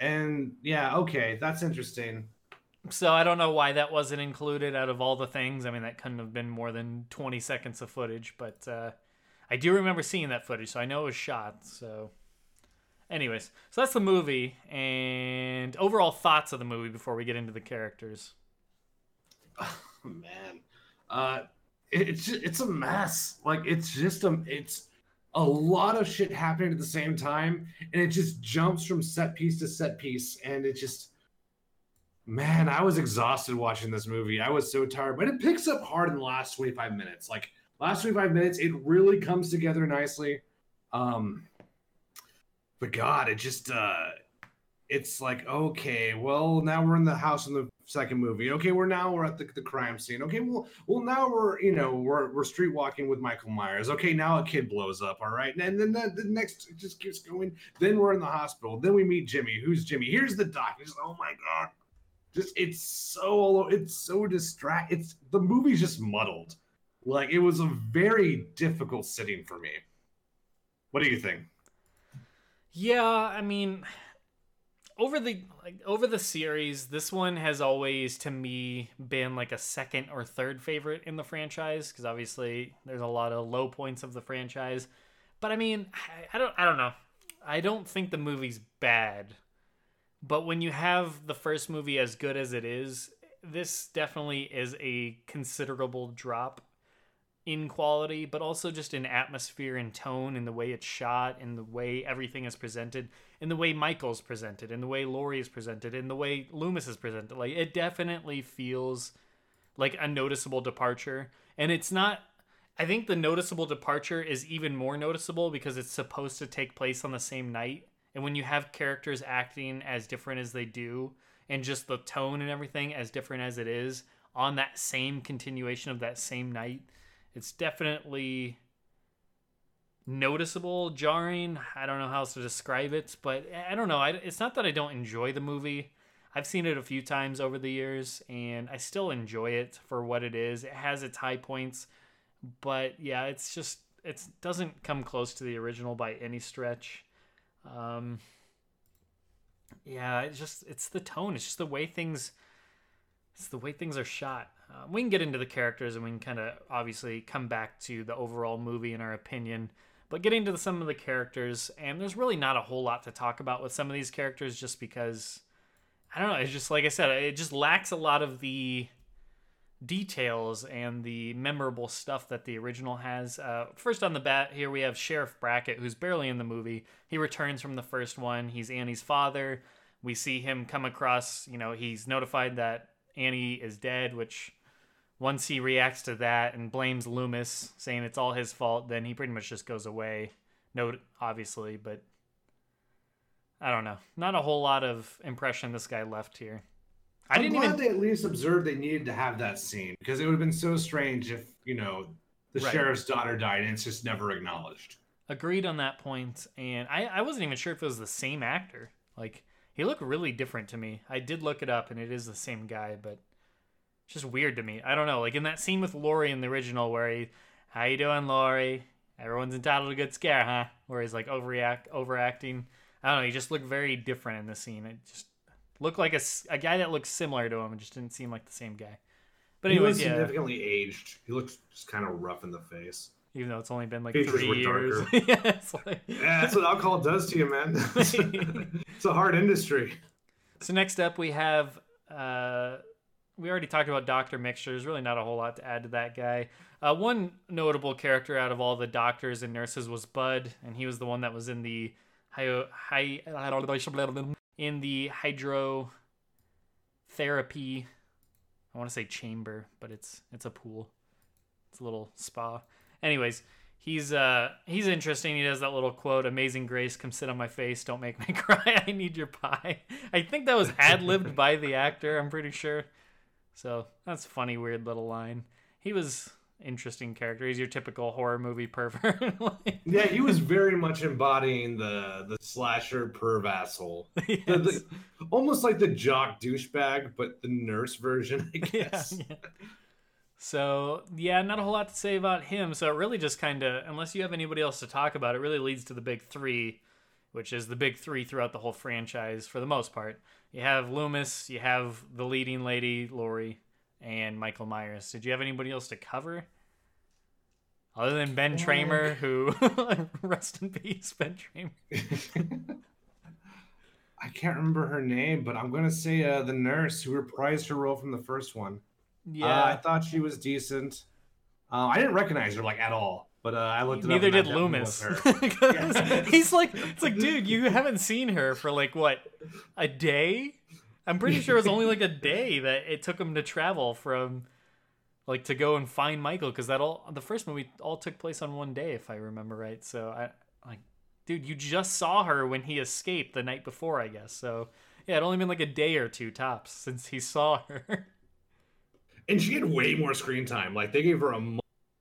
And yeah, okay, that's interesting. So I don't know why that wasn't included out of all the things. I mean, that couldn't have been more than 20 seconds of footage, but uh, I do remember seeing that footage, so I know it was shot. So, anyways, so that's the movie and overall thoughts of the movie before we get into the characters. Oh, man, uh, it's it's a mess. Like it's just a it's a lot of shit happening at the same time, and it just jumps from set piece to set piece, and it just man, I was exhausted watching this movie. I was so tired, but it picks up hard in the last 25 minutes. Like last 25 minutes, it really comes together nicely. Um, but God, it just uh, it's like okay, well now we're in the house in the second movie. Okay, we're now we're at the, the crime scene. Okay, well, well now we're you know we're we're street walking with Michael Myers. Okay, now a kid blows up. All right, and then the, the next just keeps going. Then we're in the hospital. Then we meet Jimmy. Who's Jimmy? Here's the doc. He's oh my god, just it's so it's so distract. It's the movie's just muddled. Like it was a very difficult sitting for me. What do you think? Yeah, I mean over the like over the series, this one has always to me been like a second or third favorite in the franchise because obviously there's a lot of low points of the franchise. But I mean, I, I don't I don't know. I don't think the movie's bad. But when you have the first movie as good as it is, this definitely is a considerable drop in quality, but also just in atmosphere and tone, in the way it's shot, in the way everything is presented, in the way Michael's presented, in the way Laurie is presented, in the way Loomis is presented. Like it definitely feels like a noticeable departure, and it's not. I think the noticeable departure is even more noticeable because it's supposed to take place on the same night, and when you have characters acting as different as they do, and just the tone and everything as different as it is on that same continuation of that same night it's definitely noticeable, jarring. I don't know how else to describe it, but I don't know. I, it's not that I don't enjoy the movie. I've seen it a few times over the years, and I still enjoy it for what it is. It has its high points, but yeah, it's just it doesn't come close to the original by any stretch. Um, yeah, it's just it's the tone. It's just the way things. It's the way things are shot. Uh, we can get into the characters, and we can kind of obviously come back to the overall movie in our opinion. But getting to some of the characters, and there's really not a whole lot to talk about with some of these characters, just because I don't know. It's just like I said, it just lacks a lot of the details and the memorable stuff that the original has. Uh, first on the bat, here we have Sheriff Brackett, who's barely in the movie. He returns from the first one. He's Annie's father. We see him come across, you know, he's notified that Annie is dead, which once he reacts to that and blames Loomis, saying it's all his fault, then he pretty much just goes away. Note, obviously, but I don't know. Not a whole lot of impression this guy left here. I didn't glad even... they at least observed they needed to have that scene because it would have been so strange if you know the right. sheriff's daughter died and it's just never acknowledged. Agreed on that point, and I I wasn't even sure if it was the same actor. Like he looked really different to me. I did look it up, and it is the same guy, but it's just weird to me. I don't know. Like in that scene with Laurie in the original, where he, "How you doing, Laurie? Everyone's entitled to a good scare, huh?" Where he's like overreact, overacting. I don't know. He just looked very different in the scene. It just looked like a, a guy that looked similar to him. It just didn't seem like the same guy. But anyways, he was yeah. significantly aged. He looks just kind of rough in the face. Even though it's only been like Features three years. yeah, like... yeah, that's what alcohol does to you, man. it's a hard industry. So next up, we have. Uh, we already talked about Doctor Mixter. There's really not a whole lot to add to that guy. Uh, one notable character out of all the doctors and nurses was Bud, and he was the one that was in the hi- hi- in the hydrotherapy. I want to say chamber, but it's it's a pool. It's a little spa. Anyways, he's uh he's interesting. He does that little quote, "Amazing Grace, come sit on my face, don't make me cry. I need your pie." I think that was ad libbed by the actor. I'm pretty sure. So that's funny, weird little line. He was interesting character. He's your typical horror movie pervert. like... Yeah, he was very much embodying the the slasher perv asshole. Yes. The, the, almost like the jock douchebag, but the nurse version, I guess. Yeah, yeah. So yeah, not a whole lot to say about him. So it really just kind of, unless you have anybody else to talk about, it really leads to the big three, which is the big three throughout the whole franchise for the most part. You have Loomis, you have the leading lady Laurie, and Michael Myers. Did you have anybody else to cover? Other than Ben Tramer, who rest in peace, Ben Tramer. I can't remember her name, but I'm gonna say uh, the nurse who reprised her role from the first one. Yeah, uh, I thought she was decent. Uh, I didn't recognize her like at all, but uh, I looked. Neither did Loomis. He's like, it's like, dude, you haven't seen her for like what, a day? I'm pretty sure it was only like a day that it took him to travel from like to go and find Michael because that all the first movie all took place on one day if I remember right. So I like, dude, you just saw her when he escaped the night before, I guess. So yeah, it only been like a day or two tops since he saw her. And she had way more screen time. Like they gave her a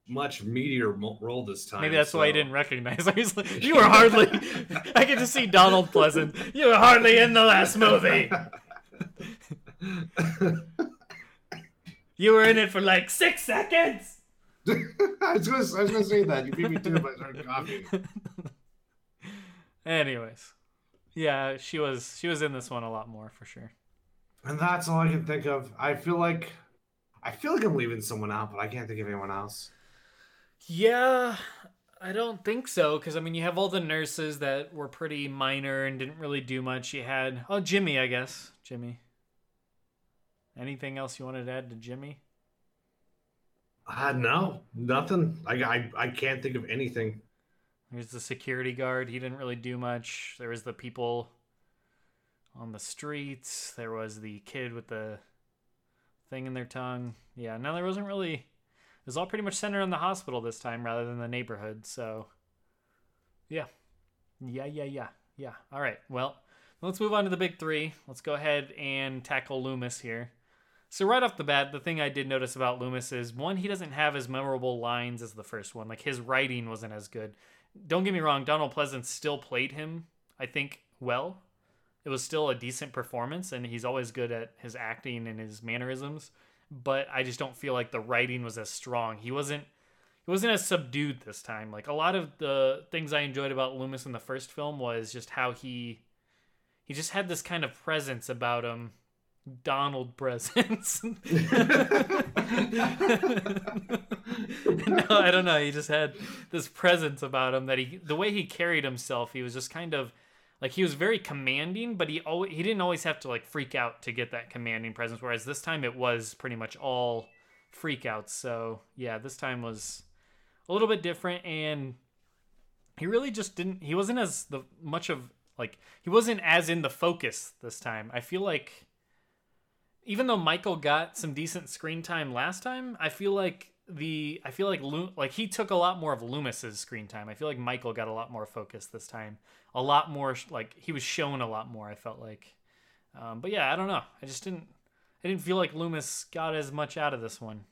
much meatier role this time. Maybe that's so. why I didn't recognize. Her. like, you were hardly. I get to see Donald Pleasence. You were hardly in the last movie. You were in it for like six seconds. I, was gonna, I was gonna say that. You beat me to it by starting coughing. Anyways, yeah, she was she was in this one a lot more for sure. And that's all I can think of. I feel like I feel like I'm leaving someone out, but I can't think of anyone else. Yeah, I don't think so. Because I mean, you have all the nurses that were pretty minor and didn't really do much. You had oh Jimmy, I guess Jimmy. Anything else you wanted to add to Jimmy? Uh, no, nothing. I, I, I can't think of anything. There's the security guard. He didn't really do much. There was the people on the streets. There was the kid with the thing in their tongue. Yeah, no, there wasn't really. It was all pretty much centered on the hospital this time rather than the neighborhood. So, yeah. Yeah, yeah, yeah. Yeah. All right. Well, let's move on to the big three. Let's go ahead and tackle Loomis here. So right off the bat, the thing I did notice about Loomis is one, he doesn't have as memorable lines as the first one. Like his writing wasn't as good. don't get me wrong, Donald Pleasence still played him, I think, well. It was still a decent performance, and he's always good at his acting and his mannerisms. But I just don't feel like the writing was as strong. He wasn't he wasn't as subdued this time. Like a lot of the things I enjoyed about Loomis in the first film was just how he he just had this kind of presence about him. Donald presence. no, I don't know. He just had this presence about him that he the way he carried himself, he was just kind of like he was very commanding, but he always he didn't always have to like freak out to get that commanding presence. Whereas this time it was pretty much all freakouts. So yeah, this time was a little bit different and he really just didn't he wasn't as the much of like he wasn't as in the focus this time i feel like even though michael got some decent screen time last time i feel like the i feel like Lo- like he took a lot more of loomis's screen time i feel like michael got a lot more focus this time a lot more like he was shown a lot more i felt like um, but yeah i don't know i just didn't i didn't feel like loomis got as much out of this one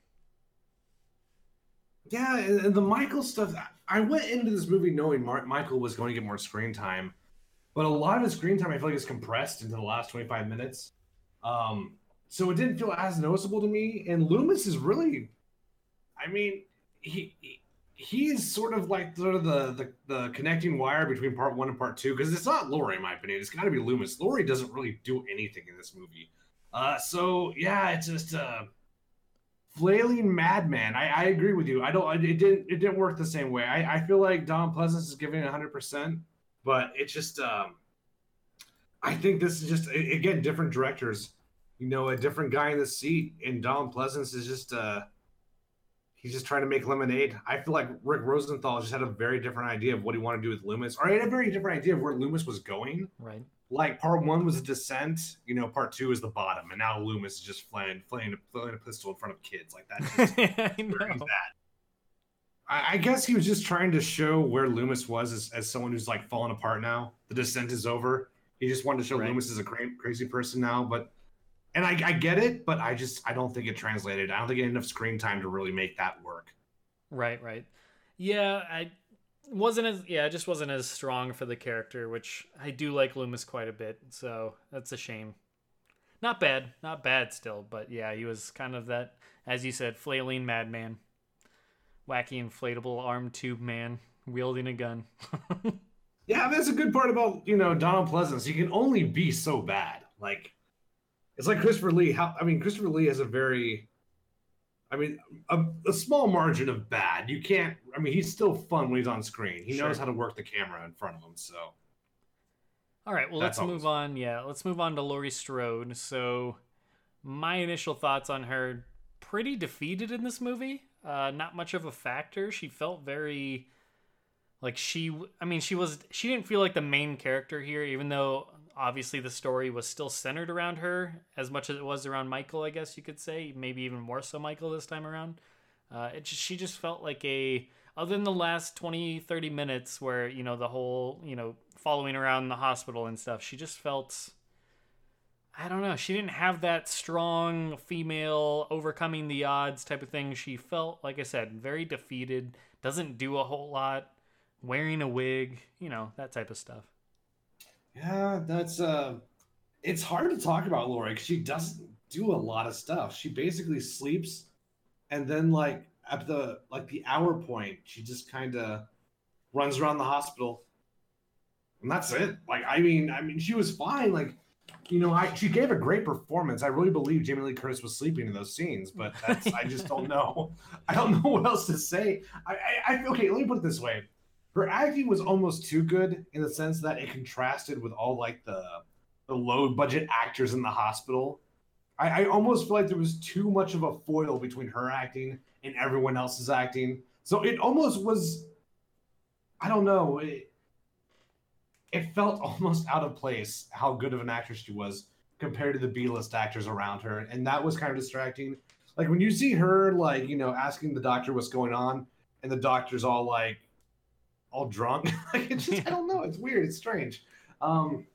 yeah, and the Michael stuff. I went into this movie knowing Michael was going to get more screen time, but a lot of his screen time I feel like is compressed into the last 25 minutes. Um, so it didn't feel as noticeable to me. And Loomis is really, I mean, he he is sort of like sort of the the, the connecting wire between part one and part two because it's not Laurie in my opinion. It's got to be Loomis. Laurie doesn't really do anything in this movie. Uh, so yeah, it's just uh flailing madman. I, I agree with you. I don't. It didn't. It didn't work the same way. I, I feel like Don Pleasence is giving it 100, percent but it's just. Um, I think this is just again different directors. You know, a different guy in the seat, and Don Pleasence is just. uh He's just trying to make lemonade. I feel like Rick Rosenthal just had a very different idea of what he wanted to do with Loomis, or he had a very different idea of where Loomis was going. Right like part one was a descent, you know, part two is the bottom, and now Loomis is just flying, flying, flying a pistol in front of kids like that. I know. that. I, I, guess he was just trying to show where Loomis was as, as someone who's like falling apart now. The descent is over. He just wanted to show right. Loomis is a cra- crazy person now, but and I, I get it, but I just I don't think it translated. I don't think it had enough screen time to really make that work. Right, right. Yeah, I wasn't as yeah, it just wasn't as strong for the character, which I do like Loomis quite a bit. So that's a shame. Not bad, not bad still, but yeah, he was kind of that, as you said, flailing madman, wacky inflatable arm tube man wielding a gun. yeah, that's a good part about you know Donald Pleasence. He can only be so bad. Like it's like Christopher Lee. How I mean, Christopher Lee has a very I mean, a, a, small margin of bad. You can't. I mean, he's still fun when he's on screen. He sure. knows how to work the camera in front of him. So, all right. Well, let's move on. Yeah, let's move on to Laurie Strode. So, my initial thoughts on her: pretty defeated in this movie. Uh, not much of a factor. She felt very like she. I mean, she was. She didn't feel like the main character here, even though obviously the story was still centered around her as much as it was around Michael, I guess you could say, maybe even more so Michael this time around. Uh, it just, she just felt like a other than the last 20 30 minutes where you know the whole you know following around the hospital and stuff she just felt i don't know she didn't have that strong female overcoming the odds type of thing she felt like i said very defeated doesn't do a whole lot wearing a wig you know that type of stuff yeah, that's uh it's hard to talk about Laurie because she doesn't do a lot of stuff. She basically sleeps and then like at the like the hour point, she just kind of runs around the hospital. And that's it. Like I mean, I mean she was fine like you know, I she gave a great performance. I really believe Jamie Lee Curtis was sleeping in those scenes, but that's I just don't know. I don't know what else to say. I, I, I okay, let me put it this way her acting was almost too good in the sense that it contrasted with all like the the low budget actors in the hospital. I, I almost feel like there was too much of a foil between her acting and everyone else's acting. So it almost was I don't know. It, it felt almost out of place how good of an actress she was compared to the B-list actors around her, and that was kind of distracting. Like when you see her, like you know, asking the doctor what's going on, and the doctor's all like, all drunk. like it's just, I don't know. It's weird. It's strange. Um,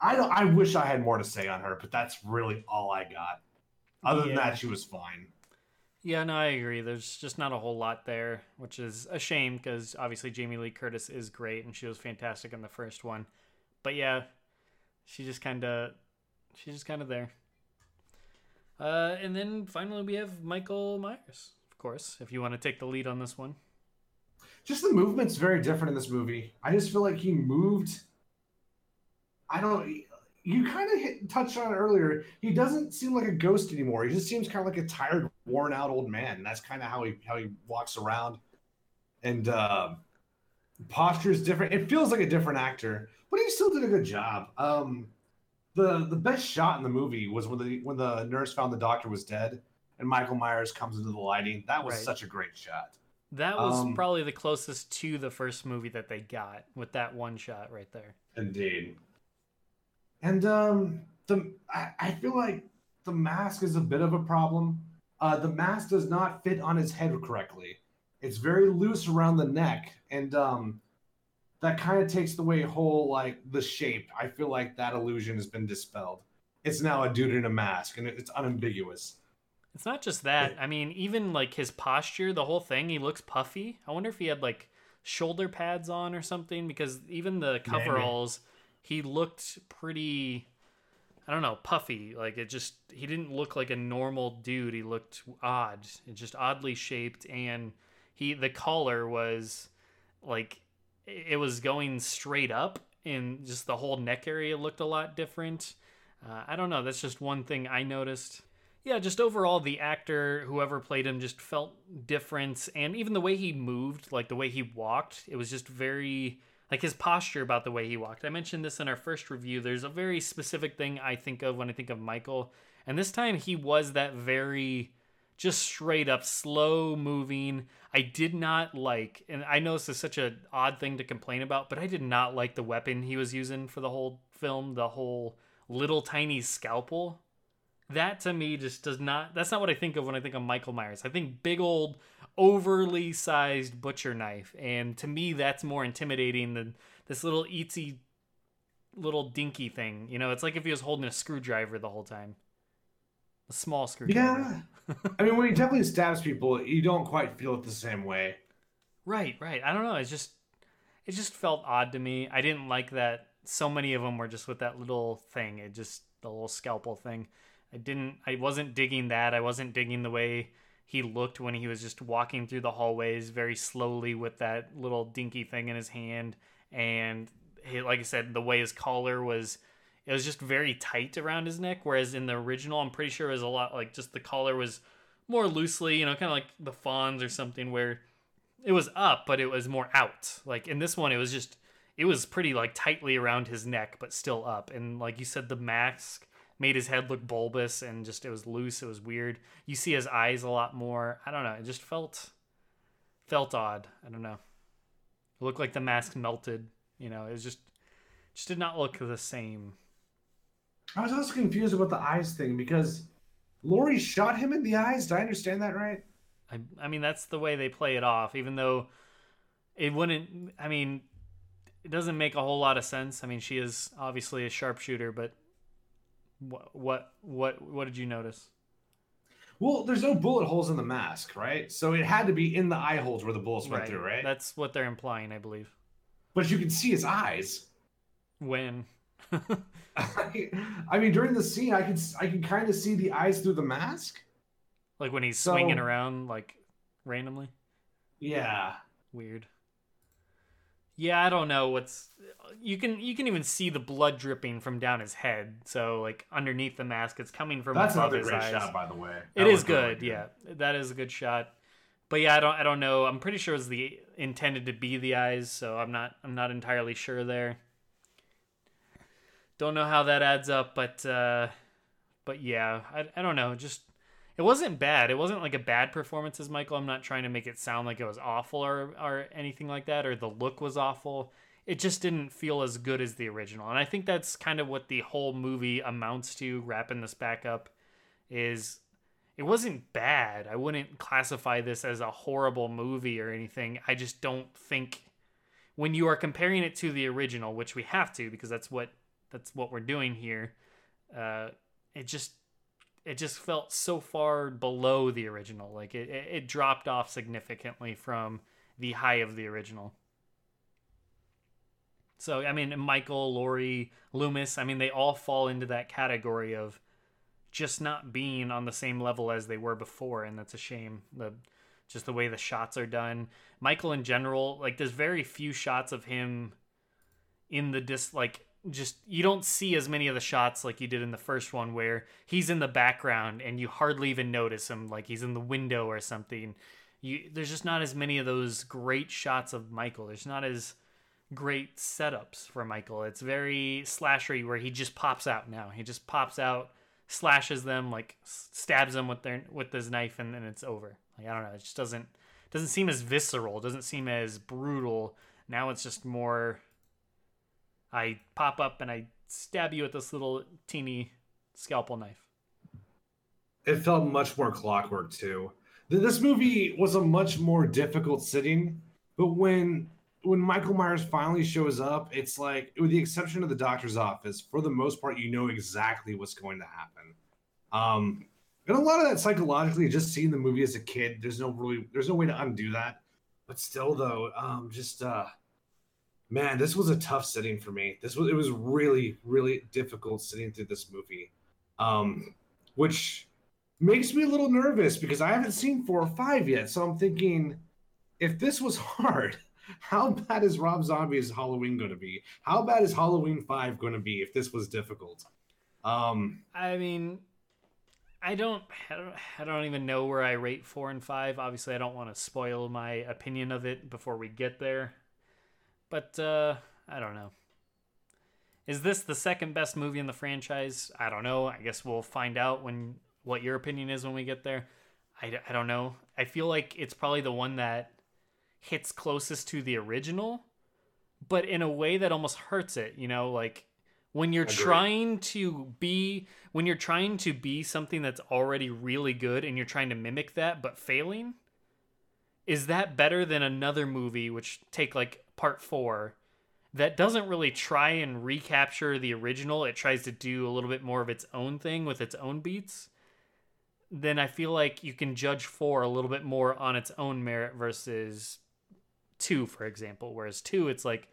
I don't. I wish I had more to say on her, but that's really all I got. Other yeah. than that, she was fine. Yeah, no, I agree. There's just not a whole lot there, which is a shame because obviously Jamie Lee Curtis is great and she was fantastic in the first one. But yeah, she just kind of, she's just kind of there. Uh, and then finally we have Michael Myers, of course, if you want to take the lead on this one. Just the movement's very different in this movie. I just feel like he moved. I don't. You kind of touched on it earlier. He doesn't seem like a ghost anymore. He just seems kind of like a tired, worn out old man. That's kind of how he how he walks around, and uh, posture is different. It feels like a different actor, but he still did a good job. Um, the the best shot in the movie was when the when the nurse found the doctor was dead and Michael Myers comes into the lighting. That was right. such a great shot. That was um, probably the closest to the first movie that they got with that one shot right there. Indeed. And um the I, I feel like the mask is a bit of a problem. Uh the mask does not fit on his head correctly. It's very loose around the neck and um that kind of takes away whole like the shape. I feel like that illusion has been dispelled. It's now a dude in a mask, and it's unambiguous. It's not just that. I mean, even like his posture, the whole thing, he looks puffy. I wonder if he had like shoulder pads on or something because even the coveralls, he looked pretty I don't know, puffy. Like it just he didn't look like a normal dude. He looked odd. It just oddly shaped and he the collar was like it was going straight up and just the whole neck area looked a lot different. Uh, I don't know. That's just one thing I noticed. Yeah, just overall, the actor, whoever played him, just felt different. And even the way he moved, like the way he walked, it was just very, like his posture about the way he walked. I mentioned this in our first review. There's a very specific thing I think of when I think of Michael. And this time he was that very just straight up slow moving. I did not like, and I know this is such an odd thing to complain about, but I did not like the weapon he was using for the whole film, the whole little tiny scalpel. That to me just does not, that's not what I think of when I think of Michael Myers. I think big old, overly sized butcher knife. And to me, that's more intimidating than this little itsy little dinky thing. You know, it's like if he was holding a screwdriver the whole time. A small screwdriver. Yeah. I mean, when he definitely stabs people, you don't quite feel it the same way. Right, right. I don't know. It's just, it just felt odd to me. I didn't like that. So many of them were just with that little thing. It just the little scalpel thing. I didn't. I wasn't digging that. I wasn't digging the way he looked when he was just walking through the hallways very slowly with that little dinky thing in his hand. And he, like I said, the way his collar was it was just very tight around his neck. Whereas in the original, I'm pretty sure it was a lot like just the collar was more loosely, you know, kind of like the fawns or something, where it was up, but it was more out. Like in this one, it was just it was pretty like tightly around his neck, but still up. And like you said, the mask made his head look bulbous and just it was loose. It was weird. You see his eyes a lot more. I don't know. It just felt felt odd. I don't know. It looked like the mask melted. You know, it was just just did not look the same. I was also confused about the eyes thing because Laurie shot him in the eyes. Did I understand that right? I, I mean, that's the way they play it off, even though it wouldn't. I mean, it doesn't make a whole lot of sense. I mean, she is obviously a sharpshooter, but what what what what did you notice? Well, there's no bullet holes in the mask, right? So it had to be in the eye holes where the bullets went right. through, right? That's what they're implying, I believe. But you can see his eyes. When? I mean, during the scene, I can I can kind of see the eyes through the mask. Like when he's so, swinging around, like randomly. Yeah. Weird. Yeah, I don't know what's. You can you can even see the blood dripping from down his head. So like underneath the mask, it's coming from That's above another his great eyes. shot, by the way. That it is good. good. Yeah, that is a good shot. But yeah, I don't I don't know. I'm pretty sure it's the intended to be the eyes, so I'm not I'm not entirely sure there. Don't know how that adds up, but uh, but yeah, I, I don't know. Just it wasn't bad. It wasn't like a bad performance as Michael. I'm not trying to make it sound like it was awful or or anything like that, or the look was awful. It just didn't feel as good as the original, and I think that's kind of what the whole movie amounts to. Wrapping this back up, is it wasn't bad. I wouldn't classify this as a horrible movie or anything. I just don't think when you are comparing it to the original, which we have to because that's what that's what we're doing here. Uh, it just it just felt so far below the original. Like it, it, dropped off significantly from the high of the original. So I mean, Michael, Laurie, Loomis, I mean, they all fall into that category of just not being on the same level as they were before, and that's a shame. The just the way the shots are done. Michael in general, like there's very few shots of him in the dis like just you don't see as many of the shots like you did in the first one where he's in the background and you hardly even notice him like he's in the window or something. You there's just not as many of those great shots of Michael. There's not as great setups for Michael. It's very slashery where he just pops out now. He just pops out, slashes them, like stabs them with their with his knife, and then it's over. Like I don't know, it just doesn't doesn't seem as visceral. Doesn't seem as brutal. Now it's just more. I pop up and I stab you with this little teeny scalpel knife. It felt much more clockwork too. This movie was a much more difficult sitting, but when when Michael Myers finally shows up, it's like, with the exception of the doctor's office, for the most part, you know exactly what's going to happen. Um, and a lot of that psychologically, just seeing the movie as a kid, there's no really, there's no way to undo that. But still, though, um, just uh, man, this was a tough sitting for me. This was, it was really, really difficult sitting through this movie, um, which makes me a little nervous because I haven't seen four or five yet. So I'm thinking, if this was hard how bad is Rob Zombie's Halloween going to be? How bad is Halloween 5 going to be if this was difficult? Um I mean I don't, I don't I don't even know where I rate 4 and 5. Obviously, I don't want to spoil my opinion of it before we get there. But uh I don't know. Is this the second best movie in the franchise? I don't know. I guess we'll find out when what your opinion is when we get there. I, I don't know. I feel like it's probably the one that hits closest to the original, but in a way that almost hurts it, you know, like when you're Agreed. trying to be when you're trying to be something that's already really good and you're trying to mimic that but failing, is that better than another movie which take like part 4 that doesn't really try and recapture the original, it tries to do a little bit more of its own thing with its own beats? Then I feel like you can judge 4 a little bit more on its own merit versus two, for example. Whereas two, it's like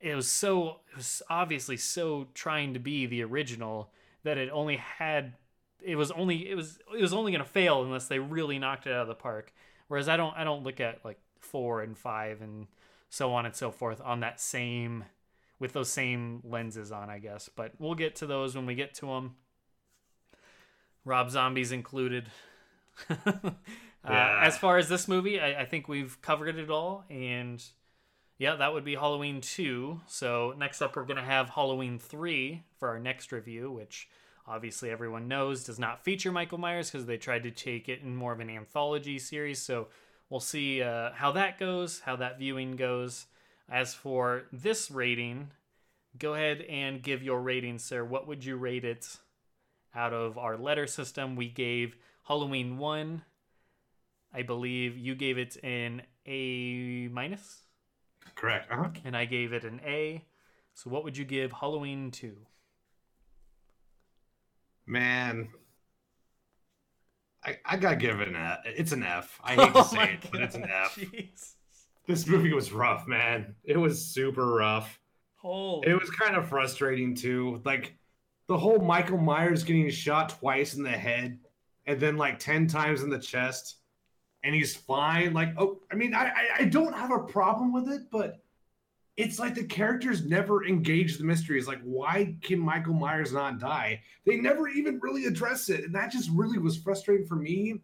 it was so it was obviously so trying to be the original that it only had it was only it was it was only gonna fail unless they really knocked it out of the park. Whereas I don't I don't look at like four and five and so on and so forth on that same with those same lenses on, I guess. But we'll get to those when we get to them. Rob Zombies included. Uh, yeah. Uh, as far as this movie, I, I, think we've covered it all, and yeah, that would be Halloween two. So next up, we're gonna have Halloween three for our next review, which obviously everyone knows does not feature Michael Myers because they tried to take it in more of an anthology series. So we'll see uh, how that goes, how that viewing goes. As for this rating, go ahead and give your rating, sir. What would you rate it out of our letter system? We gave Halloween 1 I believe you gave it an A minus. Correct. Uh-huh. And I gave it an A. So what would you give Halloween two? Man, I, I gotta give it an F. It's an F. I hate to oh say it, God. but it's an F. This movie was rough, man. It was super rough. Holy. It was kind of frustrating too. Like the whole Michael Myers getting shot twice in the head and then like ten times in the chest and he's fine. Like, oh, I mean, I, I don't have a problem with it, but it's like the characters never engage the mysteries. Like, why can Michael Myers not die? They never even really address it, and that just really was frustrating for me.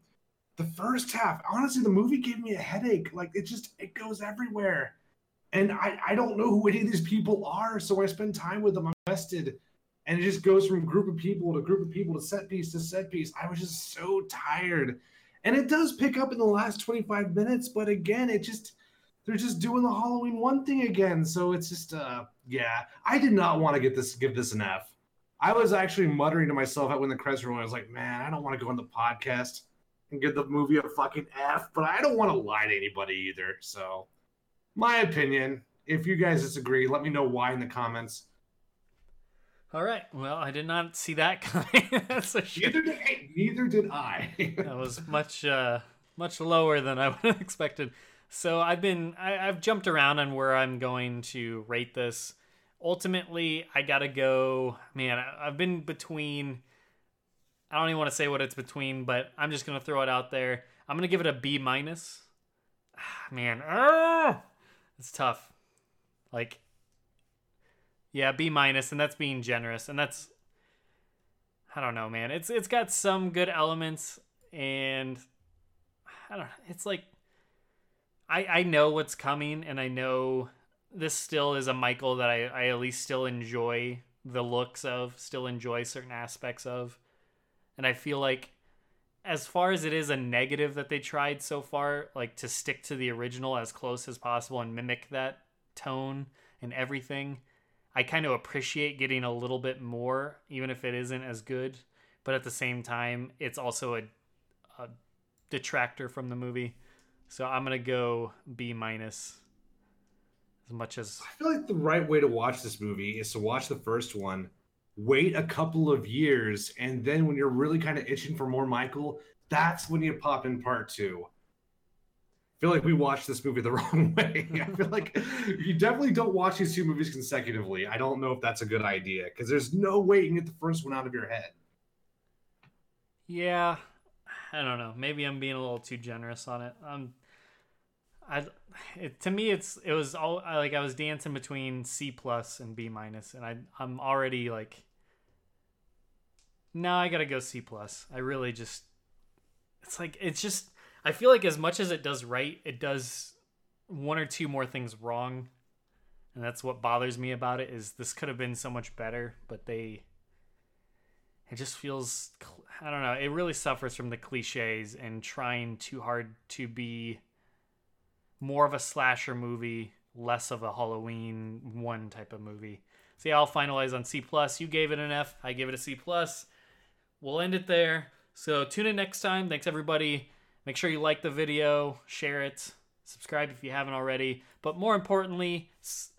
The first half, honestly, the movie gave me a headache. Like, it just it goes everywhere, and I I don't know who any of these people are. So I spend time with them, I'm invested, and it just goes from group of people to group of people to set piece to set piece. I was just so tired and it does pick up in the last 25 minutes, but again, it just they're just doing the Halloween one thing again. So it's just uh yeah. I did not want to get this give this an F. I was actually muttering to myself at when the credits were I was like, man, I don't want to go on the podcast and give the movie a fucking F, but I don't want to lie to anybody either. So my opinion. If you guys disagree, let me know why in the comments. All right. Well, I did not see that coming. That's a shit. Neither did, hey, neither did I. That was much uh, much lower than I would have expected. So I've been I, I've jumped around on where I'm going to rate this. Ultimately, I gotta go. Man, I, I've been between. I don't even want to say what it's between, but I'm just gonna throw it out there. I'm gonna give it a B minus. Ah, Man, ah, it's tough. Like, yeah, B minus, and that's being generous, and that's I don't know, man. It's it's got some good elements, and I don't. It's like I I know what's coming, and I know this still is a Michael that I I at least still enjoy the looks of, still enjoy certain aspects of, and I feel like as far as it is a negative that they tried so far, like to stick to the original as close as possible and mimic that tone and everything. I kind of appreciate getting a little bit more, even if it isn't as good. But at the same time, it's also a, a detractor from the movie. So I'm gonna go B minus. As much as I feel like the right way to watch this movie is to watch the first one, wait a couple of years, and then when you're really kind of itching for more Michael, that's when you pop in part two. I feel like we watched this movie the wrong way. I feel like you definitely don't watch these two movies consecutively. I don't know if that's a good idea because there's no way you can get the first one out of your head. yeah, I don't know. Maybe I'm being a little too generous on it. Um, I it, to me it's it was all like I was dancing between C plus and B minus, and I I'm already like. No, I gotta go C plus. I really just, it's like it's just. I feel like as much as it does right, it does one or two more things wrong, and that's what bothers me about it. Is this could have been so much better, but they. It just feels, I don't know. It really suffers from the cliches and trying too hard to be more of a slasher movie, less of a Halloween one type of movie. So yeah, I'll finalize on C plus. You gave it an F. I give it a C plus. We'll end it there. So tune in next time. Thanks everybody. Make sure you like the video, share it, subscribe if you haven't already. But more importantly,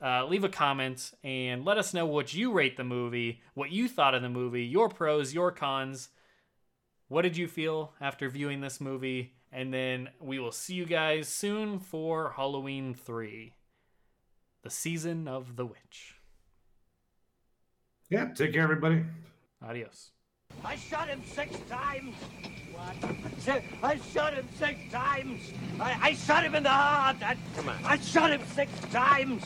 uh, leave a comment and let us know what you rate the movie, what you thought of the movie, your pros, your cons. What did you feel after viewing this movie? And then we will see you guys soon for Halloween 3, the season of the witch. Yeah, take care, everybody. Adios. I shot him six times. What? I shot him six times. I, I shot him in the heart. I, Come on. I shot him six times.